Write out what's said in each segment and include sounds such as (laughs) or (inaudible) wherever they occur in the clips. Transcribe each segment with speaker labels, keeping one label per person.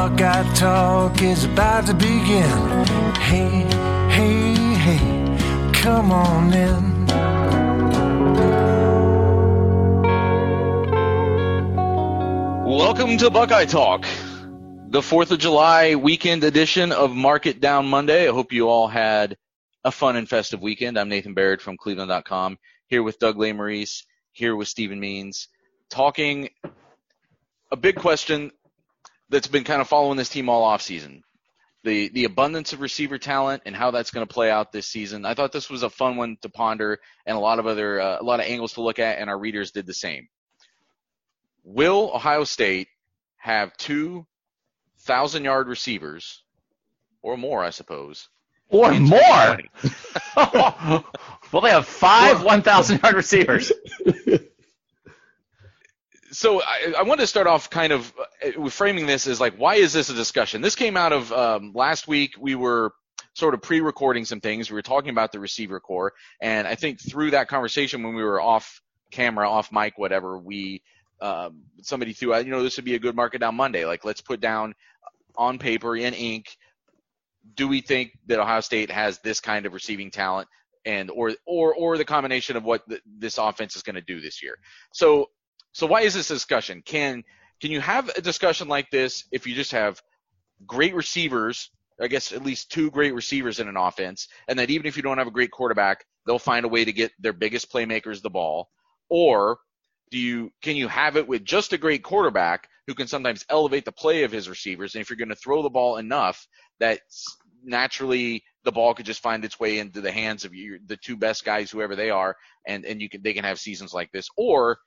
Speaker 1: Buckeye Talk is about to begin. Hey, hey, hey, come on in.
Speaker 2: Welcome to Buckeye Talk, the 4th of July weekend edition of Market Down Monday. I hope you all had a fun and festive weekend. I'm Nathan Baird from Cleveland.com, here with Doug Lesmerises, here with Stephen Means, talking a big question that's been kind of following this team all off season. The, the abundance of receiver talent and how that's going to play out this season. I thought this was a fun one to ponder and a lot of other, uh, a lot of angles to look at, and our readers did the same. Will Ohio State have two thousand yard receivers or more, I suppose?
Speaker 3: Or more. (laughs) well, they have five 1,000 yard receivers. (laughs)
Speaker 2: so I, I wanted to start off kind of uh, framing this as like, why is this a discussion? This came out of um, last week. We were sort of pre-recording some things. We were talking about the receiver corps, and I think through that conversation when we were off camera, off mic, whatever, we um, somebody threw out, you know, this would be a good market down Monday. Like, let's put down on paper in ink. Do we think that Ohio State has this kind of receiving talent, and or or or the combination of what th- this offense is going to do this year? So so why is this discussion? Can can you have a discussion like this if you just have great receivers? I guess at least two great receivers in an offense, and that even if you don't have a great quarterback, they'll find a way to get their biggest playmakers the ball. Or do you can you have it with just a great quarterback who can sometimes elevate the play of his receivers? And if you're going to throw the ball enough, that naturally the ball could just find its way into the hands of your, the two best guys, whoever they are, and and you can they can have seasons like this. Or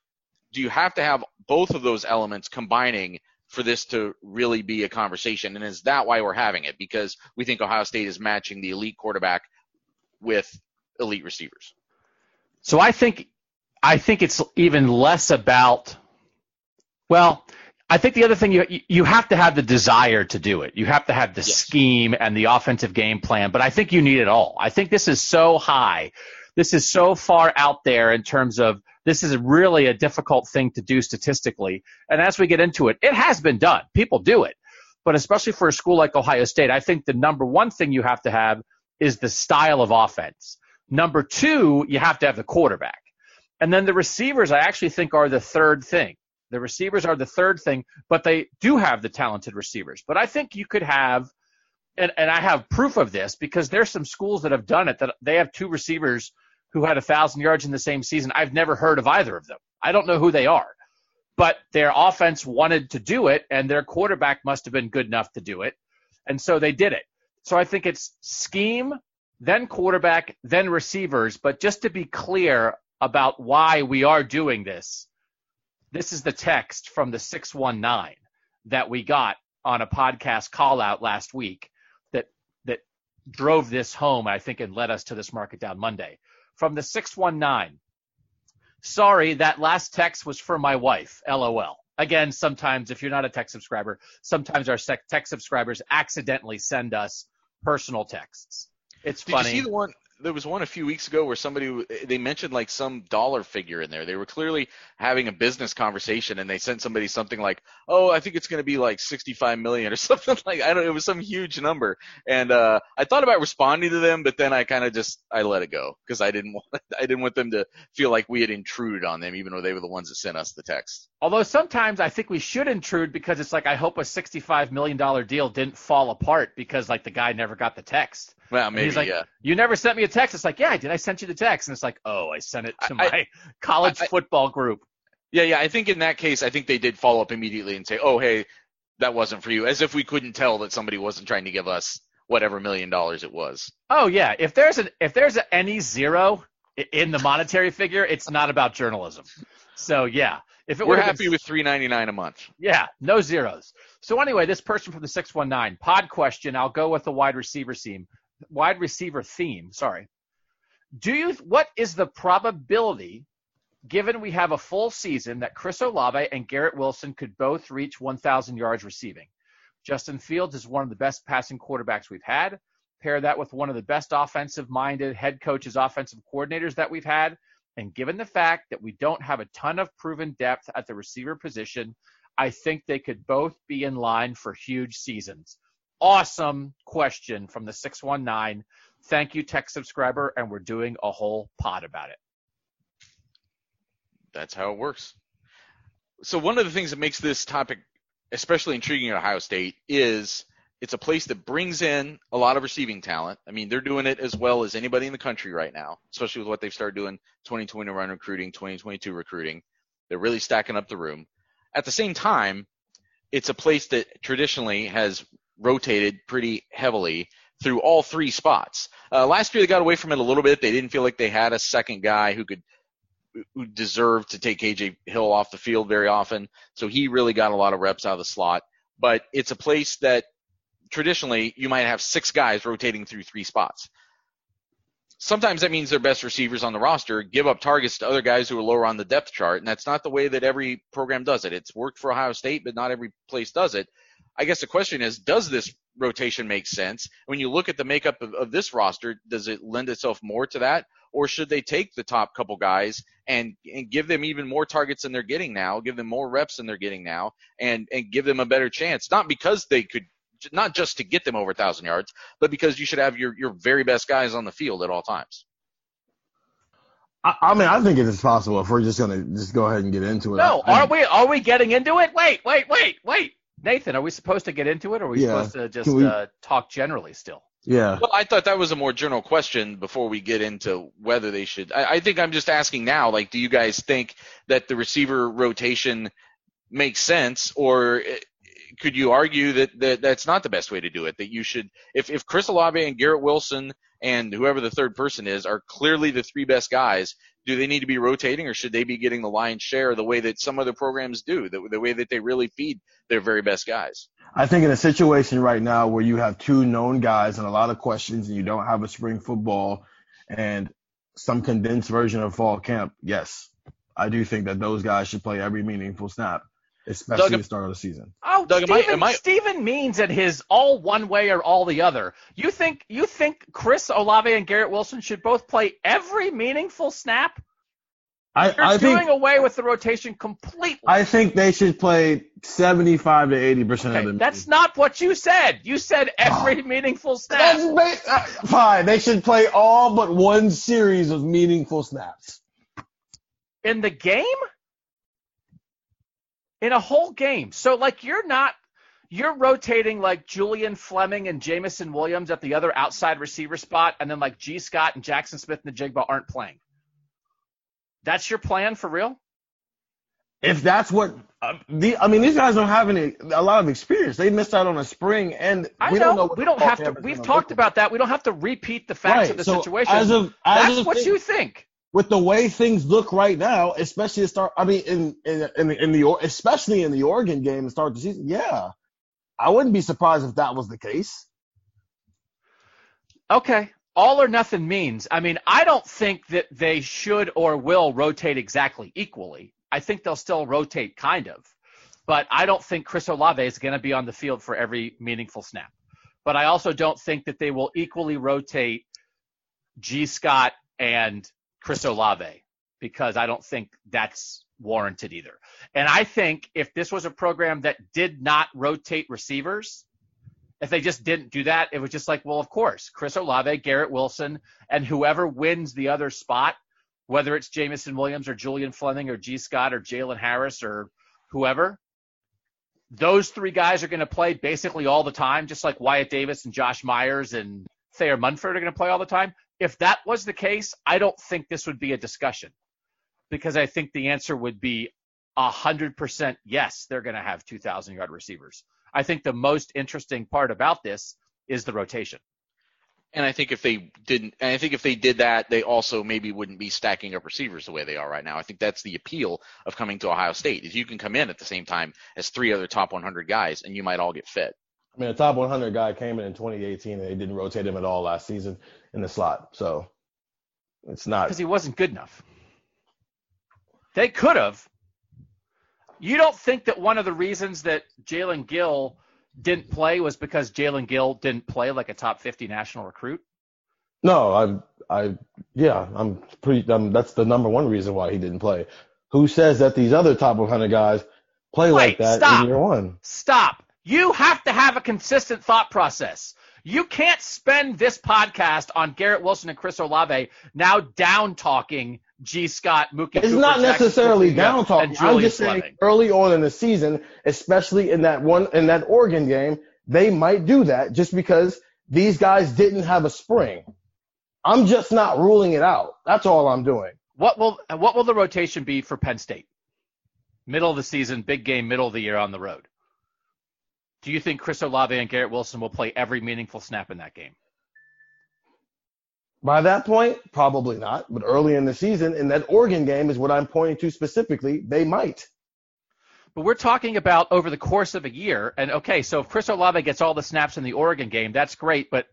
Speaker 2: do you have to have both of those elements combining for this to really be a conversation? And is that why we're having it? Because we think Ohio State is matching the elite quarterback with elite receivers.
Speaker 3: So I think I think it's even less about well, I think the other thing you you have to have the desire to do it. You have to have the
Speaker 2: Yes.
Speaker 3: scheme and the offensive game plan, but I think you need it all. I think this is so high. This is so far out there in terms of this is really a difficult thing to do statistically. And as we get into it, it has been done. People do it. But especially for a school like Ohio State, I think the number one thing you have to have is the style of offense. Number two, you have to have the quarterback. And then the receivers, I actually think, are the third thing. The receivers are the third thing, but they do have the talented receivers. But I think you could have, and, and I have proof of this because there's some schools that have done it that they have two receivers who had a thousand yards in the same season. I've never heard of either of them. I don't know who they are, but their offense wanted to do it, and their quarterback must have been good enough to do it, and so they did it. So I think it's scheme, then quarterback, then receivers. But just to be clear about why we are doing this, this is the text from the 619 that we got on a podcast call out last week that that drove this home, I think, and led us to this market down Monday. From the 619. Sorry, that last text was for my wife. LOL. Again, sometimes if you're not a tech subscriber, sometimes our tech subscribers accidentally send us personal texts. It's
Speaker 2: Did
Speaker 3: funny.
Speaker 2: you see the one? There was one a few weeks ago where somebody they mentioned like some dollar figure in there. They were clearly having a business conversation, and they sent somebody something like, "Oh, I think it's going to be like 65 million or (laughs) something like I don't. It was some huge number, and uh, I thought about responding to them, but then I kind of just I let it go because I didn't (laughs) want I didn't want them to feel like we had intruded on them, even though they were the ones that sent us the text.
Speaker 3: Although sometimes I think we should intrude because it's like I hope a 65 million dollar deal didn't fall apart because like the guy never got the text.
Speaker 2: Well, maybe
Speaker 3: he's like,
Speaker 2: yeah.
Speaker 3: You never sent me a text. It's like, yeah, I did I send you the text? And it's like, oh, I sent it to
Speaker 2: I-
Speaker 3: my (laughs) college
Speaker 2: I-
Speaker 3: football group.
Speaker 2: Yeah, yeah. I think in that case, I think they did follow up immediately and say, "Oh, hey, that wasn't for you," as if we couldn't tell that somebody wasn't trying to give us whatever million dollars it was.
Speaker 3: Oh yeah, if there's an if there's a, any zero in the monetary figure, it's not about journalism. So yeah, if it
Speaker 2: We're happy with three ninety nine a month.
Speaker 3: Yeah, no zeros. So anyway, this person from the 619 pod question. I'll go with the wide receiver theme. Wide receiver theme. Sorry. Do you? What is the probability, given we have a full season, that Chris Olave and Garrett Wilson could both reach 1,000 yards receiving? Justin Fields is one of the best passing quarterbacks we've had. Pair that with one of the best offensive-minded head coaches, offensive coordinators that we've had. And given the fact that we don't have a ton of proven depth at the receiver position, I think they could both be in line for huge seasons. Awesome question from the 619. Thank you, tech subscriber, and we're doing a whole pod about it.
Speaker 2: That's how it works. So one of the things that makes this topic especially intriguing at Ohio State is it's a place that brings in a lot of receiving talent. I mean, they're doing it as well as anybody in the country right now, especially with what they've started doing 2021 recruiting, 2022 recruiting. They're really stacking up the room. At the same time, it's a place that traditionally has rotated pretty heavily through all three spots. Uh, last year they got away from it a little bit. They didn't feel like they had a second guy who could who deserved to take KJ Hill off the field very often. So he really got a lot of reps out of the slot. But it's a place that traditionally you might have six guys rotating through three spots. Sometimes that means their best receivers on the roster give up targets to other guys who are lower on the depth chart, and that's not the way that every program does it. It's worked for Ohio State, but not every place does it. I guess the question is, does this rotation make sense? When you look at the makeup of, of this roster, does it lend itself more to that? Or should they take the top couple guys and, and give them even more targets than they're getting now, give them more reps than they're getting now, and, and give them a better chance? Not because they could, not just to get them over a thousand yards, but because you should have your, your very best guys on the field at all times.
Speaker 4: I, I mean, I think it is possible if we're just gonna just go ahead and get into it.
Speaker 3: No,
Speaker 4: I,
Speaker 3: are we? Are we getting into it? Wait, wait, wait, wait. Nathan, are we supposed to get into it, or are we
Speaker 4: Yeah.
Speaker 3: supposed to just
Speaker 4: we-
Speaker 3: uh, talk generally still?
Speaker 4: Yeah.
Speaker 2: Well, I thought that was a more general question before we get into whether they should. I, I think I'm just asking now, like, do you guys think that the receiver rotation makes sense, or eh, could you argue that, that that's not the best way to do it? That you should, if if Chris Olave and Garrett Wilson and whoever the third person is are clearly the three best guys, do they need to be rotating, or should they be getting the lion's share the way that some other programs do, the, the way that they really feed their very best guys?
Speaker 4: I think in a situation right now where you have two known guys and a lot of questions and you don't have a spring football and some condensed version of fall camp, yes, I do think that those guys should play every meaningful snap, especially
Speaker 2: Doug,
Speaker 4: the start of the season.
Speaker 3: Oh,
Speaker 2: Doug, am I- am I-
Speaker 3: Steven means that his all one way or all the other. You think you think Chris Olave and Garrett Wilson should both play every meaningful snap?
Speaker 4: I,
Speaker 3: You're
Speaker 4: I
Speaker 3: doing
Speaker 4: think
Speaker 3: away with the rotation completely.
Speaker 4: I think they should play 75 to 80 percent
Speaker 3: Okay,
Speaker 4: of them.
Speaker 3: that's not what you said. You said every meaningful snap.
Speaker 4: That's uh, fine. They should play all but one series of meaningful snaps.
Speaker 3: in the game? In a whole game. So like you're not you're rotating like Julian Fleming and Jameson Williams at the other outside receiver spot, and then like Gee Scott and Jaxon Smith-Njigba aren't playing. That's your plan for real?
Speaker 4: If that's what uh, the, I mean, these guys don't have any a lot of experience. They missed out on a spring, and
Speaker 3: I
Speaker 4: we
Speaker 3: know,
Speaker 4: don't know.
Speaker 3: we don't have to. We've talked about that. We don't have to repeat the facts
Speaker 4: Right,
Speaker 3: of the
Speaker 4: so
Speaker 3: situation.
Speaker 4: as of- as
Speaker 3: That's
Speaker 4: of
Speaker 3: what you think.
Speaker 4: With the way things look right now, especially to start. I mean, in in in the, in the especially in the Oregon game to start the season. Yeah, I wouldn't be surprised if that was the case.
Speaker 3: Okay. All or nothing means. I mean, I don't think that they should or will rotate exactly equally. I think they'll still rotate kind of. But I don't think Chris Olave is going to be on the field for every meaningful snap. But I also don't think that they will equally rotate Gee Scott and Chris Olave because I don't think that's warranted either. And I think if this was a program that did not rotate receivers, if they just didn't do that, it was just like, well, of course, Chris Olave, Garrett Wilson, and whoever wins the other spot, whether it's Jameson Williams or Julian Fleming or Gee Scott or Jaylen Harris or whoever, those three guys are going to play basically all the time, just like Wyatt Davis and Josh Myers and Thayer Munford are going to play all the time. If that was the case, I don't think this would be a discussion because I think the answer would be 100% yes, they're going to have 2,000 yard receivers. I think the most interesting part about this is the rotation.
Speaker 2: And I think if they didn't, and I think if they did that, they also maybe wouldn't be stacking up receivers the way they are right now. I think that's the appeal of coming to Ohio State is you can come in at the same time as three other top 100 guys, and you might all get fit.
Speaker 4: I mean, a top 100 guy came in in 2018 and they didn't rotate him at all last season in the slot. So it's not
Speaker 3: because he wasn't good enough. They could have. You don't think that one of the reasons that Jaelen Gill didn't play was because Jaelen Gill didn't play like a top 50 national recruit?
Speaker 4: No, I, I, yeah, I'm pretty. Um, that's the number one reason why he didn't play. Who says that these other top 100 guys play
Speaker 3: Wait,
Speaker 4: like that
Speaker 3: stop.
Speaker 4: in year one?
Speaker 3: Stop. You have to have a consistent thought process. You can't spend this podcast on Garrett Wilson and Chris Olave now down talking Gee Scott, Mookie.
Speaker 4: It's
Speaker 3: Cooper,
Speaker 4: not necessarily down talking. I'm just saying
Speaker 3: Fleming.
Speaker 4: early on in the season, especially in that one in that Oregon game, they might do that just because these guys didn't have a spring. I'm just not ruling it out. That's all I'm doing.
Speaker 3: What will what will the rotation be for Penn State? Middle of the season, big game, middle of the year on the road. Do you think Chris Olave and Garrett Wilson will play every meaningful snap in that game?
Speaker 4: By that point, probably not. But early in the season, in that Oregon game is what I'm pointing to specifically. They might.
Speaker 3: But we're talking about over the course of a year. And okay, so if Chris Olave gets all the snaps in the Oregon game, that's great. But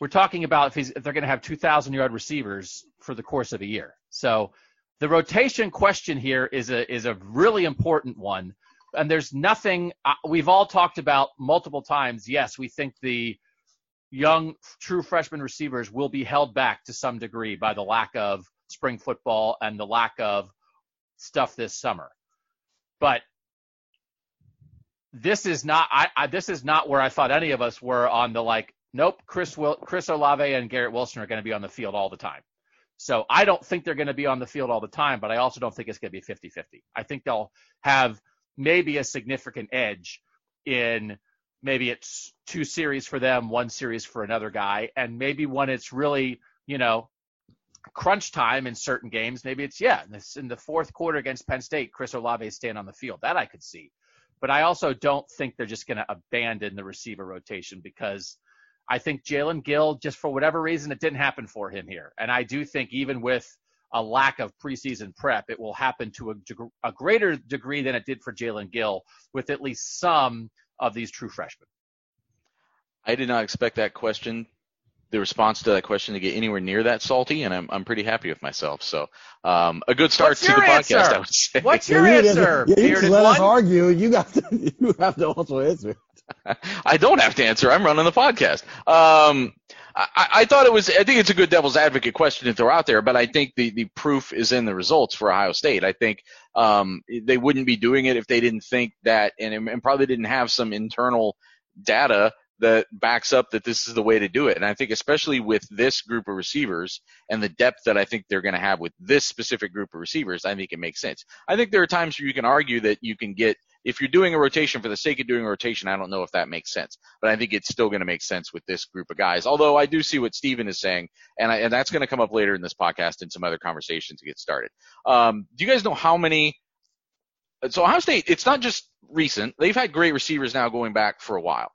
Speaker 3: we're talking about if, he's, if they're going to have 2,000 yard receivers for the course of a year. So the rotation question here is a is a really important one. And there's nothing uh, we've all talked about multiple times. Yes, we think the young true freshman receivers will be held back to some degree by the lack of spring football and the lack of stuff this summer. But this is not I, I this is not where I thought any of us were on the like nope Chris Will, Chris Olave and Garrett Wilson are going to be on the field all the time. So I don't think they're going to be on the field all the time, but I also don't think it's going to be 50-50. I think they'll have maybe a significant edge in maybe it's two series for them, one series for another guy, and maybe when it's really, you know, crunch time in certain games, maybe it's yeah, this in the fourth quarter against Penn State, Chris Olave is staying on the field. That I could see. But I also don't think they're just going to abandon the receiver rotation because I think Jaelen Gill, just for whatever reason, it didn't happen for him here. And I do think even with a lack of preseason prep, it will happen to a, deg- a greater degree than it did for Jaelen Gill with at least some of these true freshmen.
Speaker 2: I did not expect that question, the response to that question, to get anywhere near that salty, and I'm I'm pretty happy with myself. So, um, a good start
Speaker 3: What's
Speaker 2: to the podcast,
Speaker 3: answer?
Speaker 2: I would say.
Speaker 3: What's (laughs) your
Speaker 4: Yeah, you
Speaker 3: answer?
Speaker 4: just- Yeah, you just
Speaker 3: Bearded
Speaker 4: let us argue. You got to, (laughs) you have to also answer. (laughs)
Speaker 2: I don't have to answer. I'm running the podcast. Um, I, I thought it was. I think it's a good devil's advocate question to throw out there, but I think the the proof is in the results for Ohio State. I think um, they wouldn't be doing it if they didn't think that, and, and probably didn't have some internal data that backs up that this is the way to do it. And I think especially with this group of receivers and the depth that I think they're going to have with this specific group of receivers, I think it makes sense. I think there are times where you can argue that you can get if you're doing a rotation for the sake of doing a rotation, I don't know if that makes sense, but I think it's still going to make sense with this group of guys. Although I do see what Stephen is saying, and, I, and that's going to come up later in this podcast and some other conversations to get started. Um, do you guys know how many? So Ohio State, it's not just recent; they've had great receivers now going back for a while.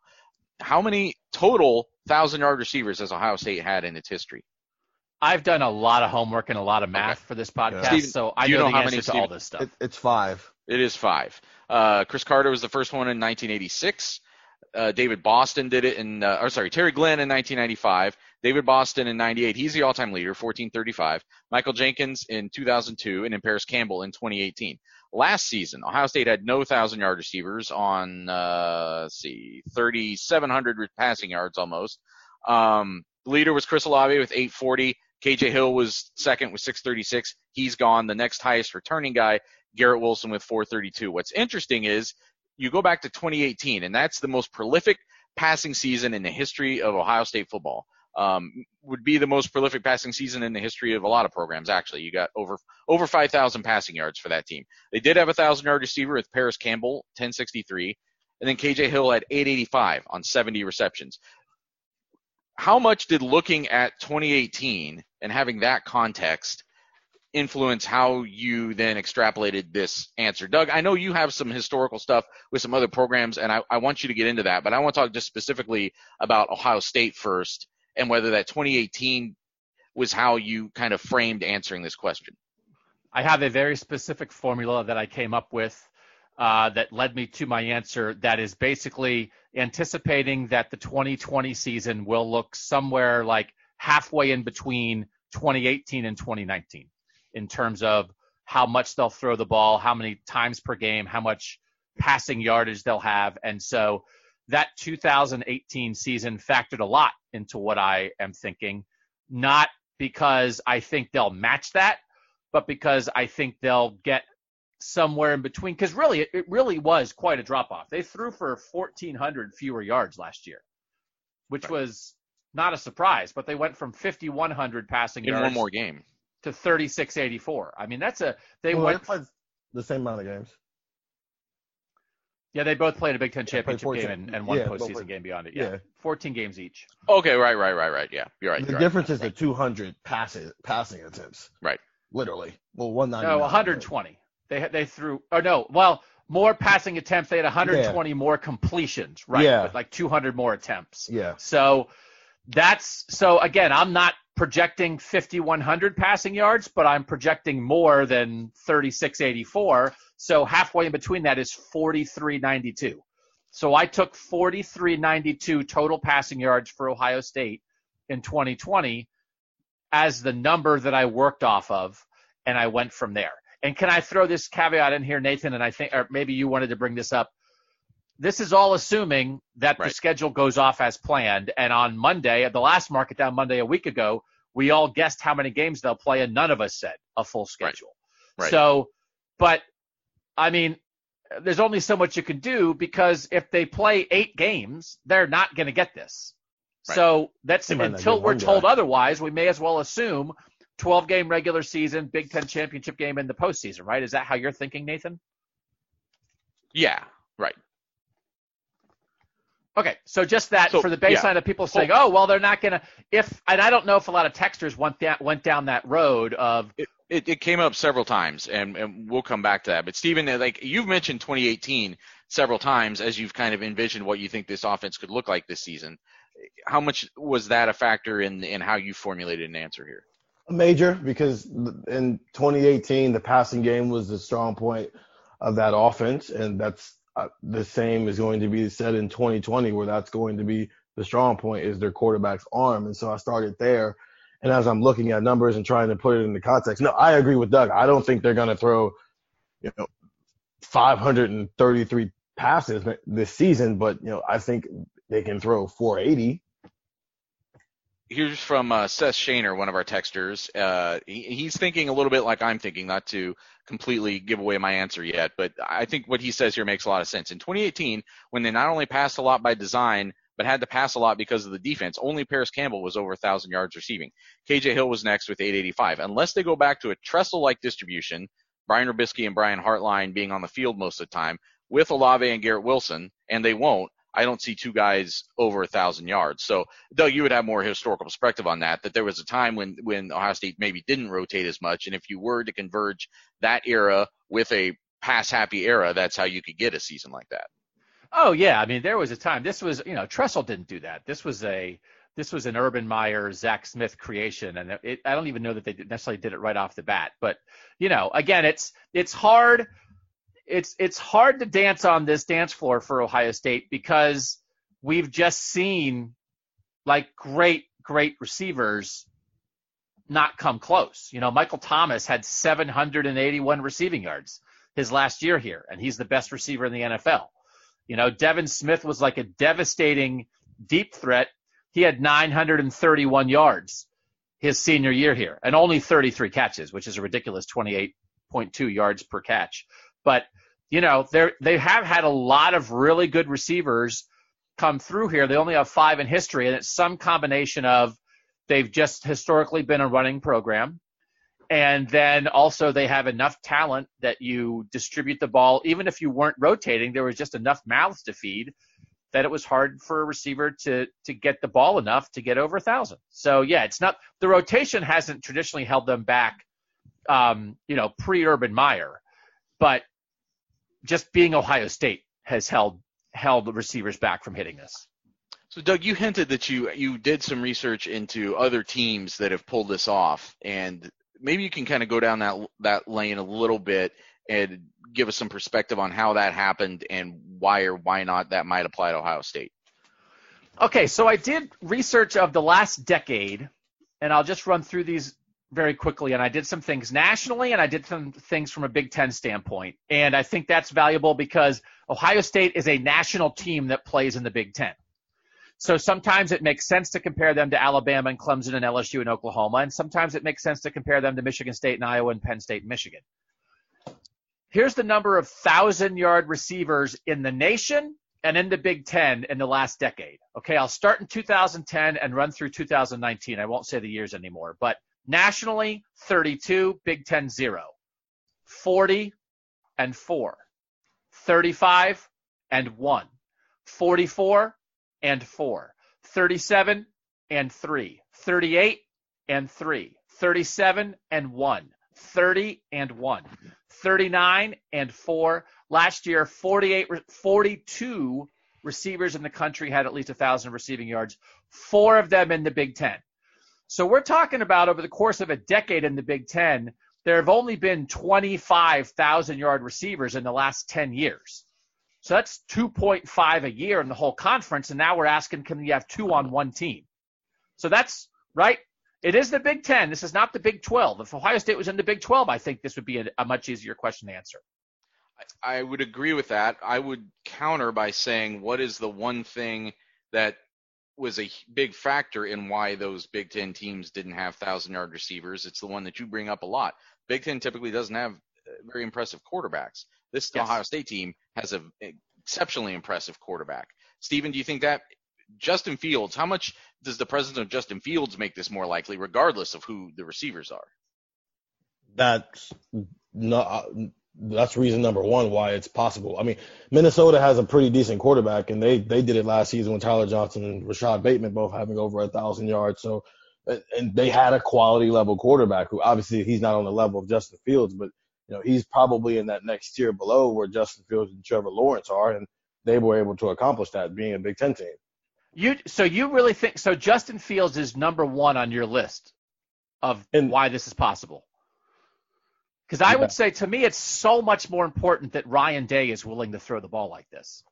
Speaker 2: How many total thousand yard receivers has Ohio State had in its history?
Speaker 3: I've done a lot of homework and a lot of math
Speaker 2: Okay.
Speaker 3: for this podcast,
Speaker 2: Stephen,
Speaker 3: so I
Speaker 2: do you
Speaker 3: know,
Speaker 2: know
Speaker 3: the
Speaker 2: how
Speaker 3: answer
Speaker 2: many,
Speaker 3: to all this stuff.
Speaker 4: It, it's five.
Speaker 2: It is five. Uh, Cris Carter was the first one in 1986. Uh, David Boston did it in, uh, or sorry, Terry Glenn in 1995. David Boston in 98. He's the all-time leader, 1435. Michael Jenkins in 2002, and then Parris Campbell in 2018. Last season, Ohio State had no thousand-yard receivers on, uh, let's see, 3,700 passing yards almost. Um, leader was Chris Olave with 840. KJ Hill was second with 636. He's gone. The next highest returning guy, Garrett Wilson with 432. What's interesting is you go back to 2018, and that's the most prolific passing season in the history of Ohio State football. Um, would be the most prolific passing season in the history of a lot of programs. Actually, you got over over 5,000 passing yards for that team. They did have a thousand yard receiver with Parris Campbell, 1063, and then KJ Hill had 885 on 70 receptions. How much did looking at 2018 and having that context influence how you then extrapolated this answer. Doug, I know you have some historical stuff with some other programs, and I, I, want you to get into that, but I want to talk just specifically about Ohio State first and whether that 2018 was how you kind of framed answering this question.
Speaker 3: I have a very specific formula that I came up with uh, that led me to my answer that is basically anticipating that the 2020 season will look somewhere like halfway in between 2018 and 2019 in terms of how much they'll throw the ball, how many times per game, how much passing yardage they'll have. And so that 2018 season factored a lot into what I am thinking, not because I think they'll match that, but because I think they'll get somewhere in between. Because really, it really was quite a drop off. They threw for 1,400 fewer yards last year, which right. was not a surprise, but they went from 5,100 passing yards.
Speaker 2: in
Speaker 3: yards.
Speaker 2: one more game
Speaker 3: to 3684. I mean, that's a they
Speaker 4: well,
Speaker 3: went
Speaker 4: they played the same amount of games.
Speaker 3: Yeah, they both played a Big Ten championship game and, and one yeah, postseason game beyond it. Yeah. yeah. 14 games each.
Speaker 2: Okay, right, right, right, right. Yeah, you're right.
Speaker 4: The
Speaker 2: you're
Speaker 4: difference
Speaker 2: right.
Speaker 4: is the 200 passes, passing attempts.
Speaker 2: Right.
Speaker 4: Literally. Well, 190.
Speaker 3: No, 120. They they threw. Oh no, well, more passing attempts. They had 120 yeah. more completions. Right.
Speaker 4: Yeah.
Speaker 3: With like 200 more attempts.
Speaker 4: Yeah.
Speaker 3: So that's so again, I'm not projecting 5100 passing yards, but I'm projecting more than 3684. So halfway in between that is 4392. So I took 4392 total passing yards for Ohio State in 2020 as the number that I worked off of, and I went from there. And can I throw this caveat in here, Nathan? And I think, or maybe you wanted to bring this up this is all assuming that right. the schedule goes off as planned. And on Monday, at the last market down Monday a week ago, we all guessed how many games they'll play, and none of us said a full schedule.
Speaker 2: Right. Right.
Speaker 3: So, but I mean, there's only so much you can do because if they play eight games, they're not going to get this. So that's until we're told guy. otherwise, we may as well assume 12 game regular season, Big Ten championship game in the postseason, right? Is that how you're thinking, Nathan?
Speaker 2: Yeah, right.
Speaker 3: Okay, so just that so, for the baseline yeah. of people saying, "Oh, well, they're not gonna." If and I don't know if a lot of texters went that went down that road of.
Speaker 2: It, it, it came up several times, and, and we'll come back to that. But Stephen, like you've mentioned 2018 several times as you've kind of envisioned what you think this offense could look like this season. How much was that a factor in in how you formulated an answer here?
Speaker 4: Major, because in 2018 the passing game was the strong point of that offense, and that's uh, the same is going to be said in 2020, where that's going to be the strong point is their quarterback's arm. And so I started there. And as I'm looking at numbers and trying to put it into context, no, I agree with Doug. I don't think they're going to throw, you know, 533 passes this season, but you know, I think they can throw 480
Speaker 2: here's from uh, Seth Shaner, one of our texters. Uh, he, he's thinking a little bit like I'm thinking, not to completely give away my answer yet, but I think what he says here makes a lot of sense. In 2018, when they not only passed a lot by design, but had to pass a lot because of the defense, only Parris Campbell was over 1,000 yards receiving. KJ Hill was next with 885. Unless they go back to a Tressel like distribution, Brian Robiskie and Brian Hartline being on the field most of the time, with Olave and Garrett Wilson, and they won't, I don't see two guys over a thousand yards. So, Doug, you would have more historical perspective on that. That there was a time when when Ohio State maybe didn't rotate as much, and if you were to converge that era with a pass happy era, that's how you could get a season like that.
Speaker 3: Oh yeah, I mean there was a time. This was you know Tressel didn't do that. This was a this was an Urban Meyer, Zach Smith creation, and it, I don't even know that they necessarily did it right off the bat. But you know, again, it's it's hard it's it's hard to dance on this dance floor for Ohio State because we've just seen like great great receivers not come close. You know, Michael Thomas had 781 receiving yards his last year here, and he's the best receiver in the NFL. You know, Devin Smith was like a devastating deep threat. He had 931 yards. his senior year here, and only 33 catches, which is a ridiculous 28.2 yards per catch. But you know, they they have had a lot of really good receivers come through here. They only have five in history, and it's some combination of they've just historically been a running program. And then also they have enough talent that you distribute the ball. Even if you weren't rotating, there was just enough mouths to feed that it was hard for a receiver to to get the ball enough to get over a thousand. So yeah, it's not the rotation hasn't traditionally held them back, um, you know, pre Urban Meyer, but just being Ohio State has held held receivers back from hitting this.
Speaker 2: So Doug, you hinted that you you did some research into other teams that have pulled this off, and maybe you can kind of go down that that lane a little bit and give us some perspective on how that happened and why or why not that might apply to Ohio State.
Speaker 3: Okay, so I did research of the last decade, and I'll just run through these very quickly. And I did some things nationally, and I did some things from a Big Ten standpoint. And I think that's valuable because Ohio State is a national team that plays in the Big Ten. So sometimes it makes sense to compare them to Alabama and Clemson and LSU and Oklahoma, and sometimes it makes sense to compare them to Michigan State and Iowa and Penn State and Michigan. Here's the number of thousand yard receivers in the nation and in the Big Ten in the last decade. Okay, I'll start in 2010 and run through 2019. I won't say the years anymore, but nationally, 32, Big Ten zero, 40 and four, 35 and one, 44 and 4, 37 and 3, 38 and 3, 37 and 1, 30 and 1, 39 and 4. Last year, 48, 42 receivers in the country had at least 1,000 receiving yards, four of them in the Big Ten. So we're talking about over the course of a decade in the Big Ten, there have only been 25,000 yard receivers in the last 10 years. So that's 2.5 a year in the whole conference. And now we're asking, can you have two on one team? So that's right. It is the Big Ten. This is not the Big 12. If Ohio State was in the Big 12, I think this would be a, a much easier question to answer.
Speaker 2: I would agree with that. I would counter by saying, what is the one thing that was a big factor in why those Big Ten teams didn't have thousand yard receivers? It's the one that you bring up a lot. Big Ten typically doesn't have uh, very impressive quarterbacks. This yes. Ohio State team has an exceptionally impressive quarterback. Stephen, do you think that Justin Fields, how much does the presence of Justin Fields make this more likely, regardless of who the receivers are?
Speaker 4: That's not. That's reason number one why it's possible. I mean, Minnesota has a pretty decent quarterback, and they they did it last season with Tyler Johnson and Rashod Bateman both having over a thousand yards. So, and they had a quality level quarterback who obviously he's not on the level of Justin Fields, but you know, he's probably in that next tier below where Justin Fields and Trevor Lawrence are, and they were able to accomplish that being a Big Ten team.
Speaker 3: You so you really think so? Justin Fields is number one on your list of and, why this is possible. Because I yeah. would say to me, it's so much more important that Ryan Day is willing to throw the ball like this.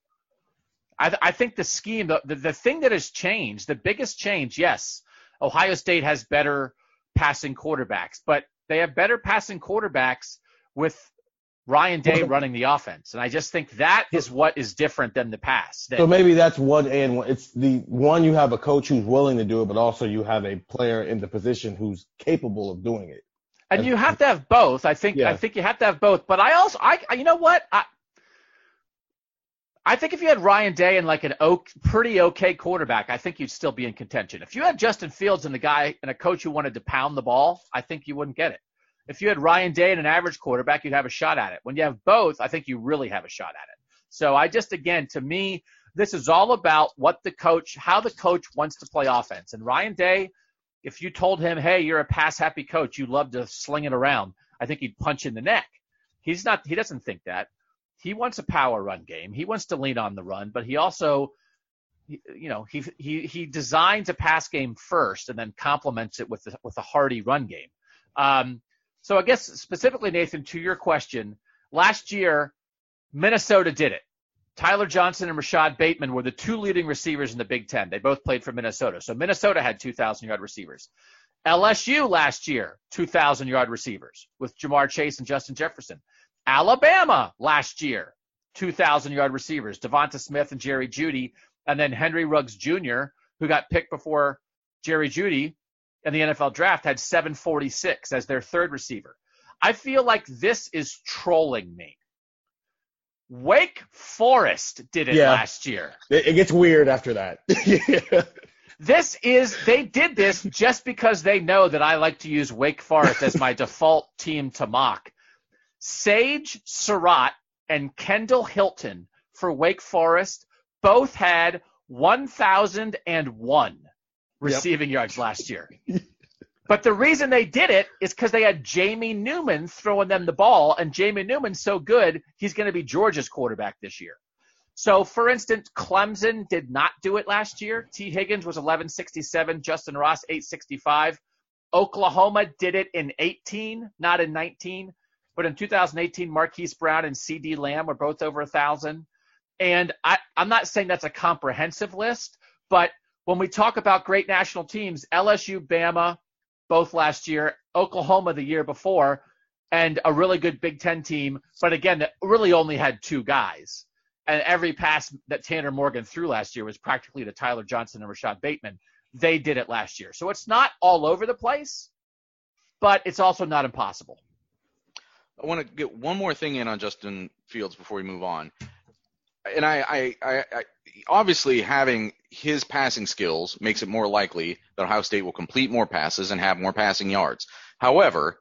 Speaker 3: I, I think the scheme, the, the, the thing that has changed, the biggest change, yes, Ohio State has better passing quarterbacks, but they have better passing quarterbacks with Ryan Day running the offense. And I just think that is what is different than the past.
Speaker 4: so maybe that's one and one. it's the one you have a coach who's willing to do it, but also you have a player in the position who's capable of doing it.
Speaker 3: And you have to have both. I think yeah. I think you have to have both. But I also I you know what? I I think if you had Ryan Day and like an oak, pretty okay quarterback, I think you'd still be in contention. If you had Justin Fields and the guy and a coach who wanted to pound the ball, I think you wouldn't get it. If you had Ryan Day and an average quarterback, you'd have a shot at it. When you have both, I think you really have a shot at it. So I just, again, to me, this is all about what the coach, how the coach wants to play offense. And Ryan Day, if you told him, hey, you're a pass happy coach, you love to sling it around, I think he'd punch in the neck. He's not, he doesn't think that. He wants a power run game. He wants to lean on the run, but he also, you know, he he he designs a pass game first and then complements it with with a hardy run game. Um, so I guess specifically, Nathan, to your question, last year, Minnesota did it. Tyler Johnson and Rashod Bateman were the two leading receivers in the Big Ten. They both played for Minnesota. So Minnesota had 2,000 yard receivers. LSU last year, 2,000 yard receivers with Ja'Marr Chase and Justin Jefferson. Alabama last year, 2,000 yard receivers, DeVonta Smith and Jerry Jeudy. and then Henry Ruggs Jr., who got picked before Jerry Jeudy in the NFL draft had 746 as their third receiver. I feel like this is trolling me. Wake Forest did it
Speaker 4: Yeah.
Speaker 3: last year.
Speaker 4: It, gets weird after that. yeah. (laughs)
Speaker 3: This is they did this just because they know that I like to use Wake Forest as my (laughs) default team to mock. Sage Surratt and Kendall Hinton for Wake Forest both had 1,001 receiving yards last year. But the reason they did it is because they had Jamie Newman throwing them the ball, and Jamie Newman's so good, he's going to be Georgia's quarterback this year. So, for instance, Clemson did not do it last year. Tee Higgins was 1167, Justyn Ross 865. Oklahoma did it in 18, not in 19. But in 2018, Marquise Brown and CeeDee Lamb were both over a thousand. And I, I'm not saying that's a comprehensive list, but when we talk about great national teams, LSU, Bama, both last year, Oklahoma the year before, and a really good Big Ten team, but again, that really only had two guys. And every pass that Tanner Morgan threw last year was practically to Tyler Johnson and Rashod Bateman. They did it last year. So it's not all over the place, but it's also not impossible.
Speaker 2: I want to get one more thing in on Justin Fields before we move on. And I, I, I, I obviously having his passing skills makes it more likely that Ohio State will complete more passes and have more passing yards. However,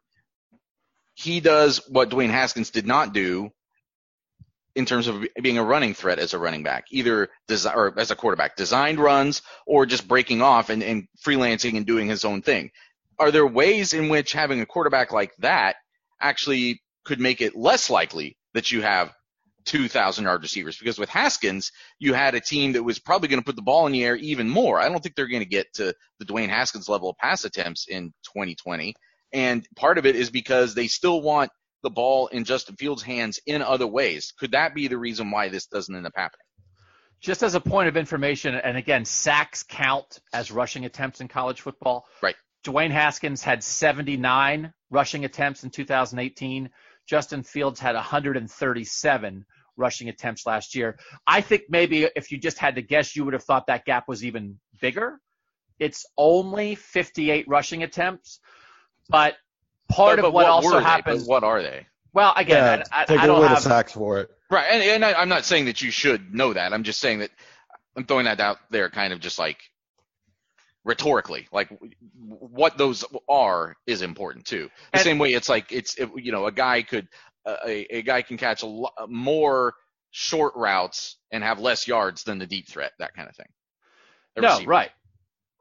Speaker 2: he does what Dwayne Haskins did not do in terms of being a running threat as a running back, either desi- or as a quarterback, designed runs or just breaking off and, and freelancing and doing his own thing. Are there ways in which having a quarterback like that actually could make it less likely that you have 2,000 yard receivers? Because with Haskins, you had a team that was probably going to put the ball in the air even more. I don't think they're going to get to the Dwayne Haskins level of pass attempts in 2020. And part of it is because they still want the ball in Justin Fields' hands in other ways. Could that be the reason why this doesn't end up happening?
Speaker 3: Just as a point of information, and again, sacks count as rushing attempts in college football.
Speaker 2: Right.
Speaker 3: Dwayne Haskins had 79 rushing attempts in 2018. Justin Fields had 137 rushing attempts last year. I think maybe if you just had to guess, you would have thought that gap was even bigger. It's only 58 rushing attempts, but part
Speaker 2: But- but
Speaker 3: of what,
Speaker 2: were
Speaker 3: also
Speaker 2: they? But
Speaker 3: happens.
Speaker 2: What are they?
Speaker 3: Well, again,
Speaker 4: Yeah,
Speaker 3: I, I,
Speaker 4: take
Speaker 3: I don't
Speaker 4: away
Speaker 3: have.
Speaker 4: the sacks for it.
Speaker 2: Right, and, and I, I'm not saying that you should know that. I'm just saying that I'm throwing that out there, kind of just like rhetorically, like what those are is important too. The
Speaker 3: And-
Speaker 2: same way it's like it's it, you know a guy could uh, a a guy can catch a lo- more short routes and have less yards than the deep threat, that kind of thing. A
Speaker 3: No,
Speaker 2: receiver.
Speaker 3: right.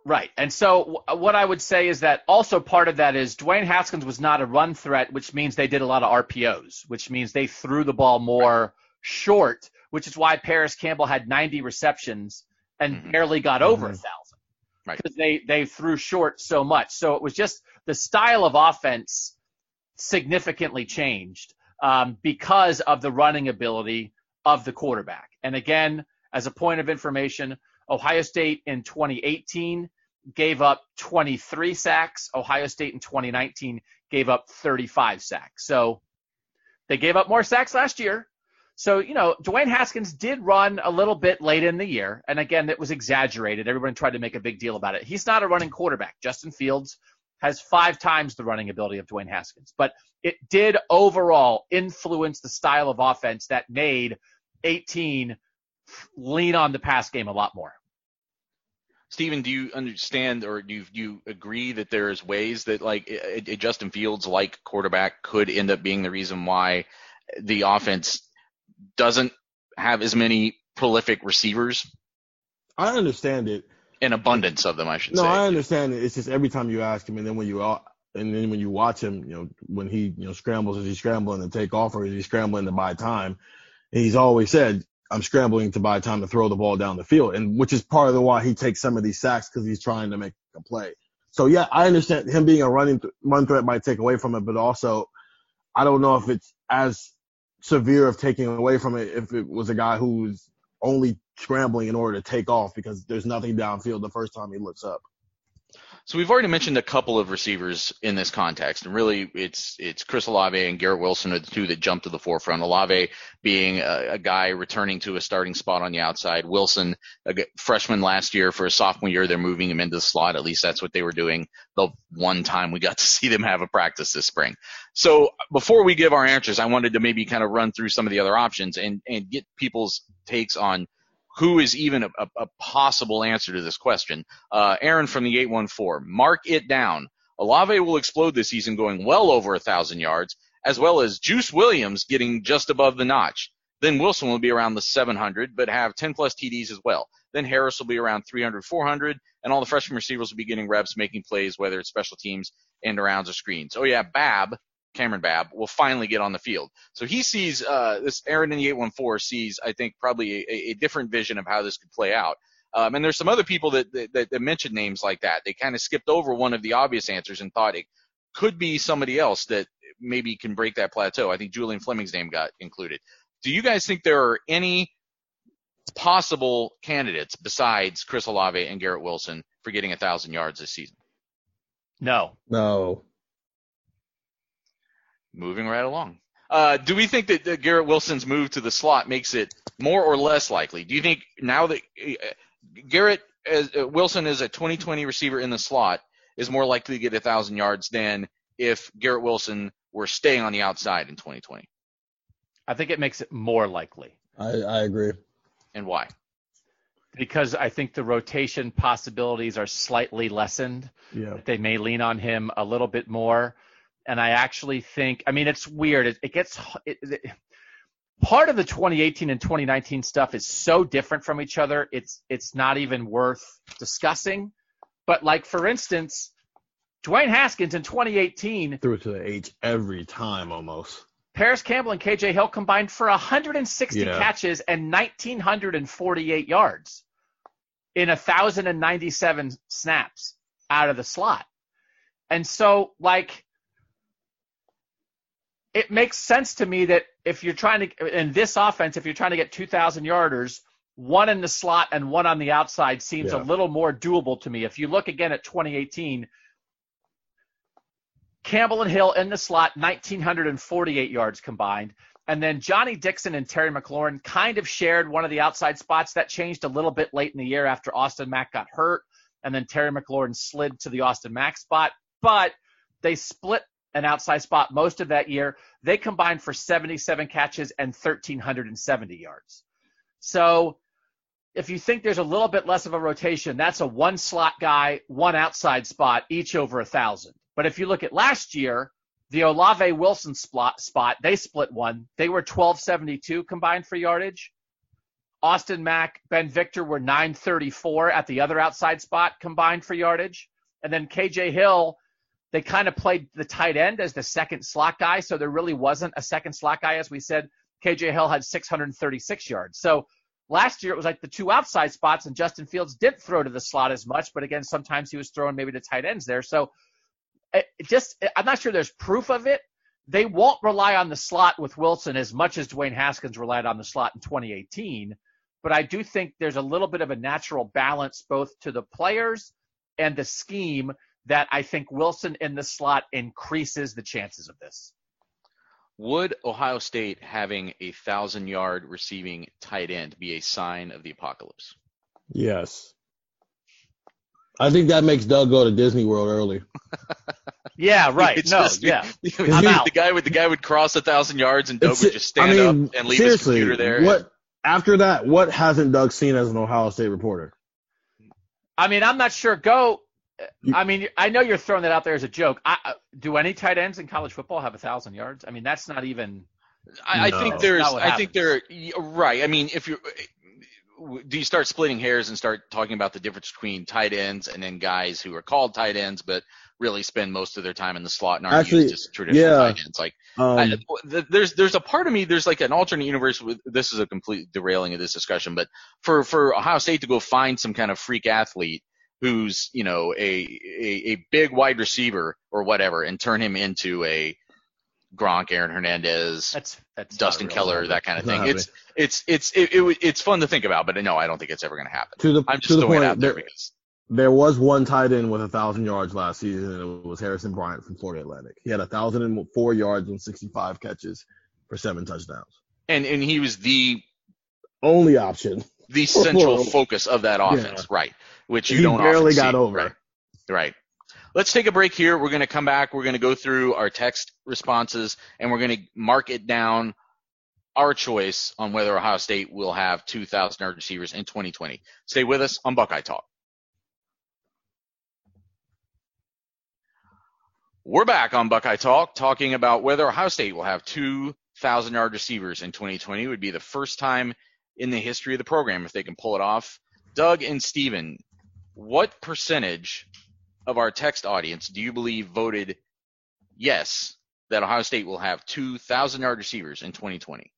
Speaker 3: Right. And so w- what I would say is that also part of that is Dwayne Haskins was not a run threat, which means they did a lot of RPOs, which means they threw the ball more short, which is why Parris Campbell had 90 receptions and
Speaker 2: Mhm.
Speaker 3: barely got over a
Speaker 4: Mhm.
Speaker 3: thousand.
Speaker 2: Right.
Speaker 3: Because they, they threw short so much. So it was just the style of offense significantly changed um, because of the running ability of the quarterback. And again, as a point of information, Ohio State in 2018 gave up 23 sacks. Ohio State in 2019 gave up 35 sacks. So they gave up more sacks last year. So, you know, Dwayne Haskins did run a little bit late in the year. And again, that was exaggerated. Everyone tried to make a big deal about it. He's not a running quarterback. Justin Fields has five times the running ability of Dwayne Haskins. But it did overall influence the style of offense that made 18 lean on the pass game a lot more.
Speaker 2: Stephen, do you understand or do you, do you agree that there's ways that like Justin Fields like quarterback could end up being the reason why the offense doesn't have as many prolific receivers,
Speaker 4: I understand it.
Speaker 2: an abundance of them, I should
Speaker 4: No,
Speaker 2: say.
Speaker 4: No, I understand it. It's just every time you ask him, and then when you and then when you watch him, you know, when he you know scrambles, is he scrambling to take off or is he scrambling to buy time? And he's always said, "I'm scrambling to buy time to throw the ball down the field," and which is part of the why he takes some of these sacks because he's trying to make a play. So yeah, I understand him being a running th- run threat might take away from it, but also I don't know if it's as severe of taking away from it if it was a guy who's only scrambling in order to take off because there's nothing downfield the first time he looks up.
Speaker 2: So we've already mentioned a couple of receivers in this context, and really it's it's Chris Olave and Garrett Wilson are the two that jump to the forefront. Olave being a, a guy returning to a starting spot on the outside. Wilson, a freshman last year for a sophomore year, they're moving him into the slot. At least that's what they were doing the one time we got to see them have a practice this spring. So before we give our answers, I wanted to maybe kind of run through some of the other options and and get people's takes on who is even a, a, possible answer to this question. Uh, Aaron from the 814, mark it down. Olave will explode this season going well over a thousand yards, as well as Juice Williams getting just above the notch. Then Wilson will be around the 700, but have 10 plus TDs as well. Then Harris will be around 300, 400, and all the freshman receivers will be getting reps, making plays, whether it's special teams, end arounds, or screens. Oh yeah, Babb Kamryn Babb will finally get on the field. So he sees uh, this. Aaron in the 814 sees, I think, probably a, a different vision of how this could play out. Um, and there's some other people that, that, that mentioned names like that. They kind of skipped over one of the obvious answers and thought it could be somebody else that maybe can break that plateau. I think Julian Fleming's name got included. Do you guys think there are any possible candidates besides Chris Olave and Garrett Wilson for getting a thousand yards this season?
Speaker 3: No.
Speaker 4: No.
Speaker 2: Moving right along. Uh, do we think that, that, Garrett Wilson's move to the slot makes it more or less likely? Do you think now that uh, Garrett as, uh, Wilson is a 2020 receiver in the slot is more likely to get a thousand yards than if Garrett Wilson were staying on the outside in 2020?
Speaker 3: I think it makes it more likely.
Speaker 4: I, I agree.
Speaker 2: And why?
Speaker 3: Because I think the rotation possibilities are slightly lessened.
Speaker 4: Yeah.
Speaker 3: They may lean on him a little bit more and I actually think, I mean, it's weird. It, it gets it, it, part of the 2018 and 2019 stuff is so different from each other. It's it's not even worth discussing. But like for instance, Dwayne Haskins in 2018
Speaker 4: threw it to the H every time almost.
Speaker 3: Parris Campbell and KJ Hill combined for 160 yeah. catches and 1948 yards in 1097 snaps out of the slot. And so like it makes sense to me that if you're trying to in this offense, if you're trying to get 2,000 yarders, one in the slot and one on the outside seems yeah. a little more doable to me. If you look again at 2018, Campbell and Hill in the slot, 1,948 yards combined. And then Johnny Dixon and Terry McLaurin kind of shared one of the outside spots. That changed a little bit late in the year after Austin Mack got hurt. And then Terry McLaurin slid to the Austin Mack spot. But they split an outside spot most of that year. They combined for 77 catches and 1,370 yards. So if you think there's a little bit less of a rotation, that's a one slot guy, one outside spot, each over a thousand. But if you look at last year, the Olave Wilson spot, spot they split one. They were 1272 combined for yardage. Austin Mack, Ben Victor were 934 at the other outside spot combined for yardage. And then KJ Hill they kind of played the tight end as the second slot guy, so there really wasn't a second slot guy. As we said, KJ Hill had 636 yards. So last year it was like the two outside spots, and Justin Fields didn't throw to the slot as much, but again, sometimes he was throwing maybe to tight ends there. So eh, it just, eh, I'm not sure there's proof of it. They won't rely on the slot with Wilson as much as Dwayne Haskins relied on the slot in 2018. But I do think there's a little bit of a natural balance both to the players and the scheme that I think Wilson in the slot increases the chances of this.
Speaker 2: Would Ohio State having a thousand yard receiving tight end be a sign of the apocalypse?
Speaker 4: Yes. I think that makes Doug go to Disney World early. (laughs)
Speaker 3: yeah, right. no, just, yeah. (laughs)
Speaker 2: I'm out. The guy would the guy would cross a thousand yards and Doug it's, would just stand I mean, up and leave his computer there.
Speaker 4: What after that? What hasn't Doug seen as an Ohio State reporter?
Speaker 3: I mean, I'm not sure. Go I mean, I know you're throwing that out there as a joke. I, do any tight ends in college football have a thousand yards? I mean, that's not even.
Speaker 2: I, no. I think there's. I happens. think there. Right. I mean, if you do you start splitting hairs and start talking about the difference between tight ends and then guys who are called tight ends but really spend most of their time in the slot and aren't Actually, used as traditional yeah, tight ends. Like, um, I, there's there's a part of me there's like an alternate universe. With, this is a complete derailing of this discussion, but for for Ohio State to go find some kind of freak athlete who's you know a, a, a big wide receiver or whatever and turn him into a Gronk, Aaron Hernandez,
Speaker 3: that's, that's
Speaker 2: Dustin Keller, that kind of thing. It's, it's it's it's it, it, it's fun to think about, but no, I don't think it's ever going to happen.
Speaker 4: To the
Speaker 2: I'm
Speaker 4: just to the point, out there, because There was one tight end with a thousand yards last season, and it was Harrison Bryant from Florida Atlantic. He had a thousand and four yards and 65 catches for seven touchdowns.
Speaker 2: And and he was the
Speaker 4: Only option.
Speaker 2: the central focus of that offense, right? Which you
Speaker 4: He
Speaker 2: don't
Speaker 4: barely got
Speaker 2: see.
Speaker 4: over.
Speaker 2: Right. Right. Let's take a break here. We're going to come back. We're going to go through our text responses and we're going to mark it down our choice on whether Ohio State will have 2,000 yard receivers in 2020. Stay with us on Buckeye Talk. We're back on Buckeye Talk talking about whether Ohio State will have 2,000 yard receivers in 2020. It would be the first time in the history of the program if they can pull it off. Doug and Stephen, what percentage of our text audience do you believe voted yes that Ohio State will have 2,000 yard receivers in 2020?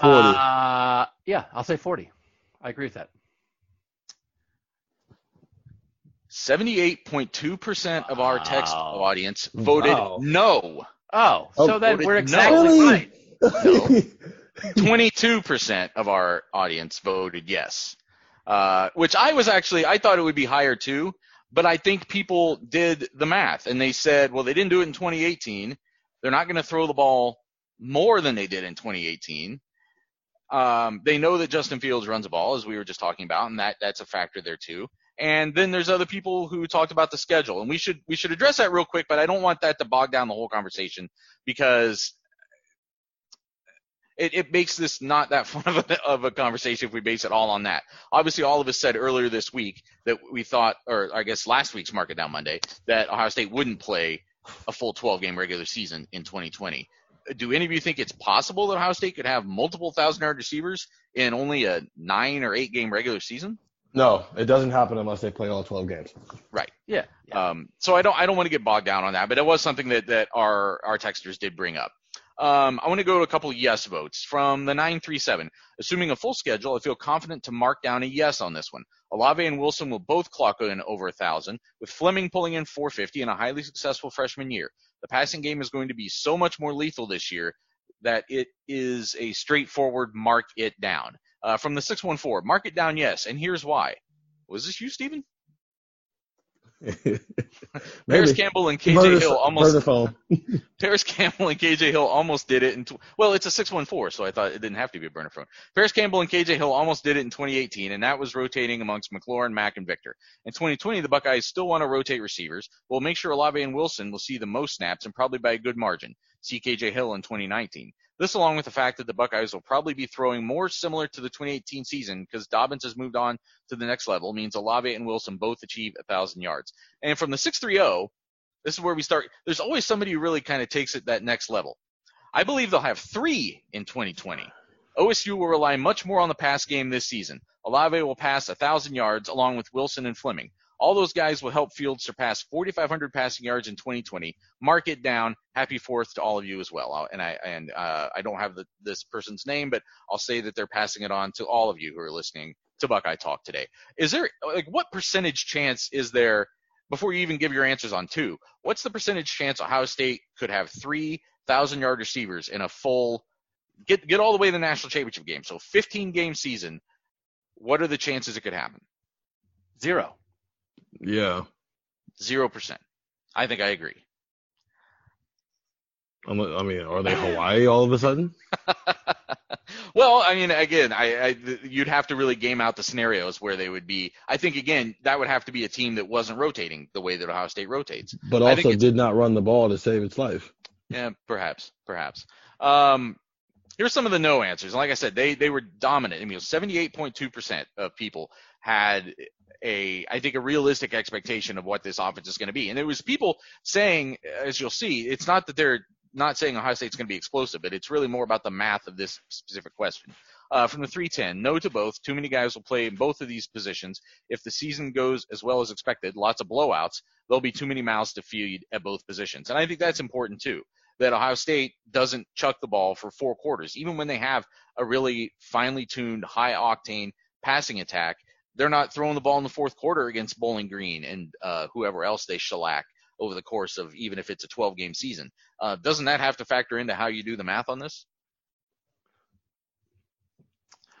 Speaker 4: 40.
Speaker 3: Uh, yeah, I'll say 40. I agree with that.
Speaker 2: 78.2% of our text
Speaker 3: Wow.
Speaker 2: audience voted
Speaker 4: Wow.
Speaker 2: no.
Speaker 3: Oh, so
Speaker 4: Oh,
Speaker 3: then we're
Speaker 2: no.
Speaker 3: exactly
Speaker 4: Really?
Speaker 3: right. (laughs)
Speaker 2: 22% of our audience voted yes. Uh, which I was actually, I thought it would be higher too, but I think people did the math and they said, well, they didn't do it in 2018. They're not going to throw the ball more than they did in 2018. Um, they know that Justin Fields runs the ball, as we were just talking about, and that that's a factor there too. And then there's other people who talked about the schedule, and we should we should address that real quick, but I don't want that to bog down the whole conversation because it, it makes this not that (laughs) fun of a, of a conversation if we base it all on that. Obviously, all of us said earlier this week that we thought, or I guess last week's Mark It Down Monday, that Ohio State wouldn't play a full 12 game regular season in 2020. Do any of you think it's possible that Ohio State could have multiple thousand yard receivers in only a nine or eight game regular season?
Speaker 4: no, it doesn't happen unless they play all 12 games.
Speaker 2: Right.
Speaker 3: Yeah. yeah.
Speaker 2: Um, so I don't I don't want to get bogged down on that, but it was something that that our our texters did bring up. Um, I want to go to a couple yes votes from the 937. Assuming a full schedule, I feel confident to mark down a yes on this one. Olave and Wilson will both clock in over a thousand, with Fleming pulling in 450 in a highly successful freshman year. The passing game is going to be so much more lethal this year that it is a straightforward mark it down. Uh, from the 614, mark it down yes, and here's why. Was this you, Stephen? (laughs) (laughs) (laughs)
Speaker 4: Parris
Speaker 2: Campbell and KJ
Speaker 4: Murder-
Speaker 2: Hill almost. Parris Campbell and KJ Hill almost did it in tw- well, it's a 614, so I thought it didn't have to be a burner phone. Parris Campbell and KJ Hill almost did it in 2018, and that was rotating amongst McLaurin, Mack, and Victor. In 2020, the Buckeyes still want to rotate receivers. We'll make sure Olave and Wilson will see the most snaps and probably by a good margin. See KJ Hill in 2019. This, along with the fact that the Buckeyes will probably be throwing more similar to the 2018 season because Dobbins has moved on to the next level, means Olave and Wilson both achieve 1,000 yards. And from the 630, this is where we start. There's always somebody who really kind of takes it that next level. I believe they'll have three in 2020. OSU will rely much more on the pass game this season. Olave will pass 1,000 yards along with Wilson and Fleming. All those guys will help Fields surpass 4,500 passing yards in 2020. Mark it down. Happy Fourth to all of you as well. And I and uh, I don't have the, this person's name, but I'll say that they're passing it on to all of you who are listening to Buckeye Talk today. Is there like what percentage chance is there before you even give your answers on two? What's the percentage chance Ohio State could have three thousand yard receivers in a full get get all the way to the national championship game? So 15 game season. What are the chances it could happen?
Speaker 3: Zero.
Speaker 4: Yeah.
Speaker 2: Zero percent. I think I agree.
Speaker 4: I'm, mean, are they Hawaii all of a sudden? (laughs)
Speaker 2: well, I mean, again, I, I you'd have to really game out the scenarios where they would be. I think again that would have to be a team that wasn't rotating the way that Ohio State rotates.
Speaker 4: But also did not run the ball to save its life.
Speaker 2: Yeah, perhaps, perhaps. Um, here's some of the no answers. Like I said, they they were dominant. I mean, 78.2% of people had a, I think, a realistic expectation of what this offense is going to be. And there was people saying, as you'll see, it's not that they're not saying Ohio State's going to be explosive, but it's really more about the math of this specific question. Uh, from the 310, no to both. Too many guys will play in both of these positions. If the season goes as well as expected, lots of blowouts, there'll be too many mouths to feed at both positions. And I think that's important too that Ohio State doesn't chuck the ball for four quarters. Even when they have a really finely tuned, high octane passing attack, they're not throwing the ball in the fourth quarter against Bowling Green and uh, whoever else they shellac over the course of even if it's a 12 game season. Uh, doesn't that have to factor into how you do the math on this?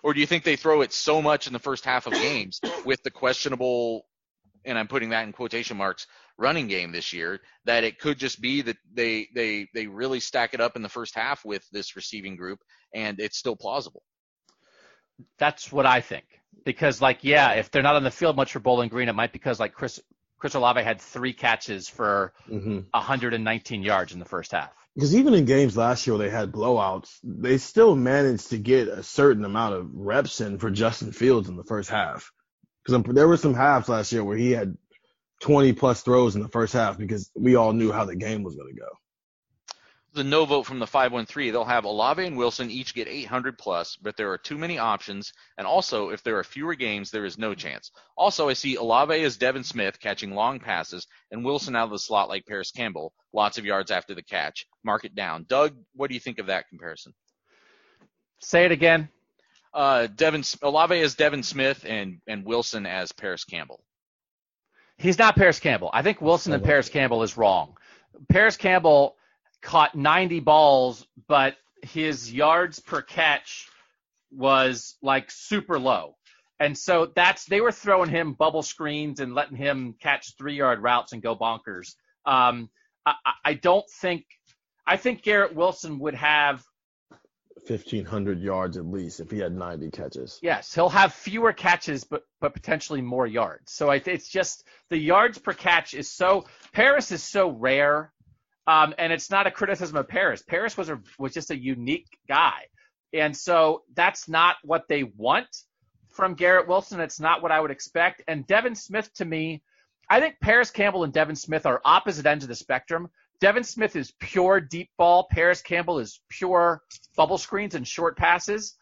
Speaker 2: Or do you think they throw it so much in the first half of games with the questionable, and I'm putting that in quotation marks, running game this year, that it could just be that they they they really stack it up in the first half with this receiving group, and it's still plausible.
Speaker 3: That's what I think. Because like, yeah, if they're not on the field much for Bowling Green, it might be because like Chris Chris Olave had three catches for
Speaker 4: Mm-hmm.
Speaker 3: 119 yards in the first half.
Speaker 4: Because even in games last year where they had blowouts, they still managed to get a certain amount of reps in for Justin Fields in the first half. Because there were some halves last year where he had 20 plus throws in the first half because we all knew how the game was going to go.
Speaker 2: The no vote from the 513, they'll have Olave and Wilson each get 800 plus, but there are too many options. And also, if there are fewer games, there is no chance. Also, I see Olave as Devin Smith catching long passes and Wilson out of the slot like Parris Campbell, lots of yards after the catch. Mark it down. Doug, what do you think of that comparison?
Speaker 3: Say it again.
Speaker 2: Uh, Devin Olave as Devin Smith and and Wilson as Parris Campbell.
Speaker 3: He's not Parris Campbell. I think Wilson and Parris Campbell is wrong. Parris Campbell caught 90 balls, but his yards per catch was like super low. And so that's they were throwing him bubble screens and letting him catch three yard routes and go bonkers. Um, I, I don't think I think Garrett Wilson would have
Speaker 4: 1,500 yards at least if he had 90 catches.
Speaker 3: Yes, he'll have fewer catches, but but potentially more yards. So I, it's just the yards per catch is so Parris is so rare, um, and it's not a criticism of Parris. Parris was a was just a unique guy, and so that's not what they want from Garrett Wilson. It's not what I would expect. And Devin Smith to me, I think Parris Campbell and Devin Smith are opposite ends of the spectrum. Devin Smith is pure deep ball. Parris Campbell is pure bubble screens and short passes.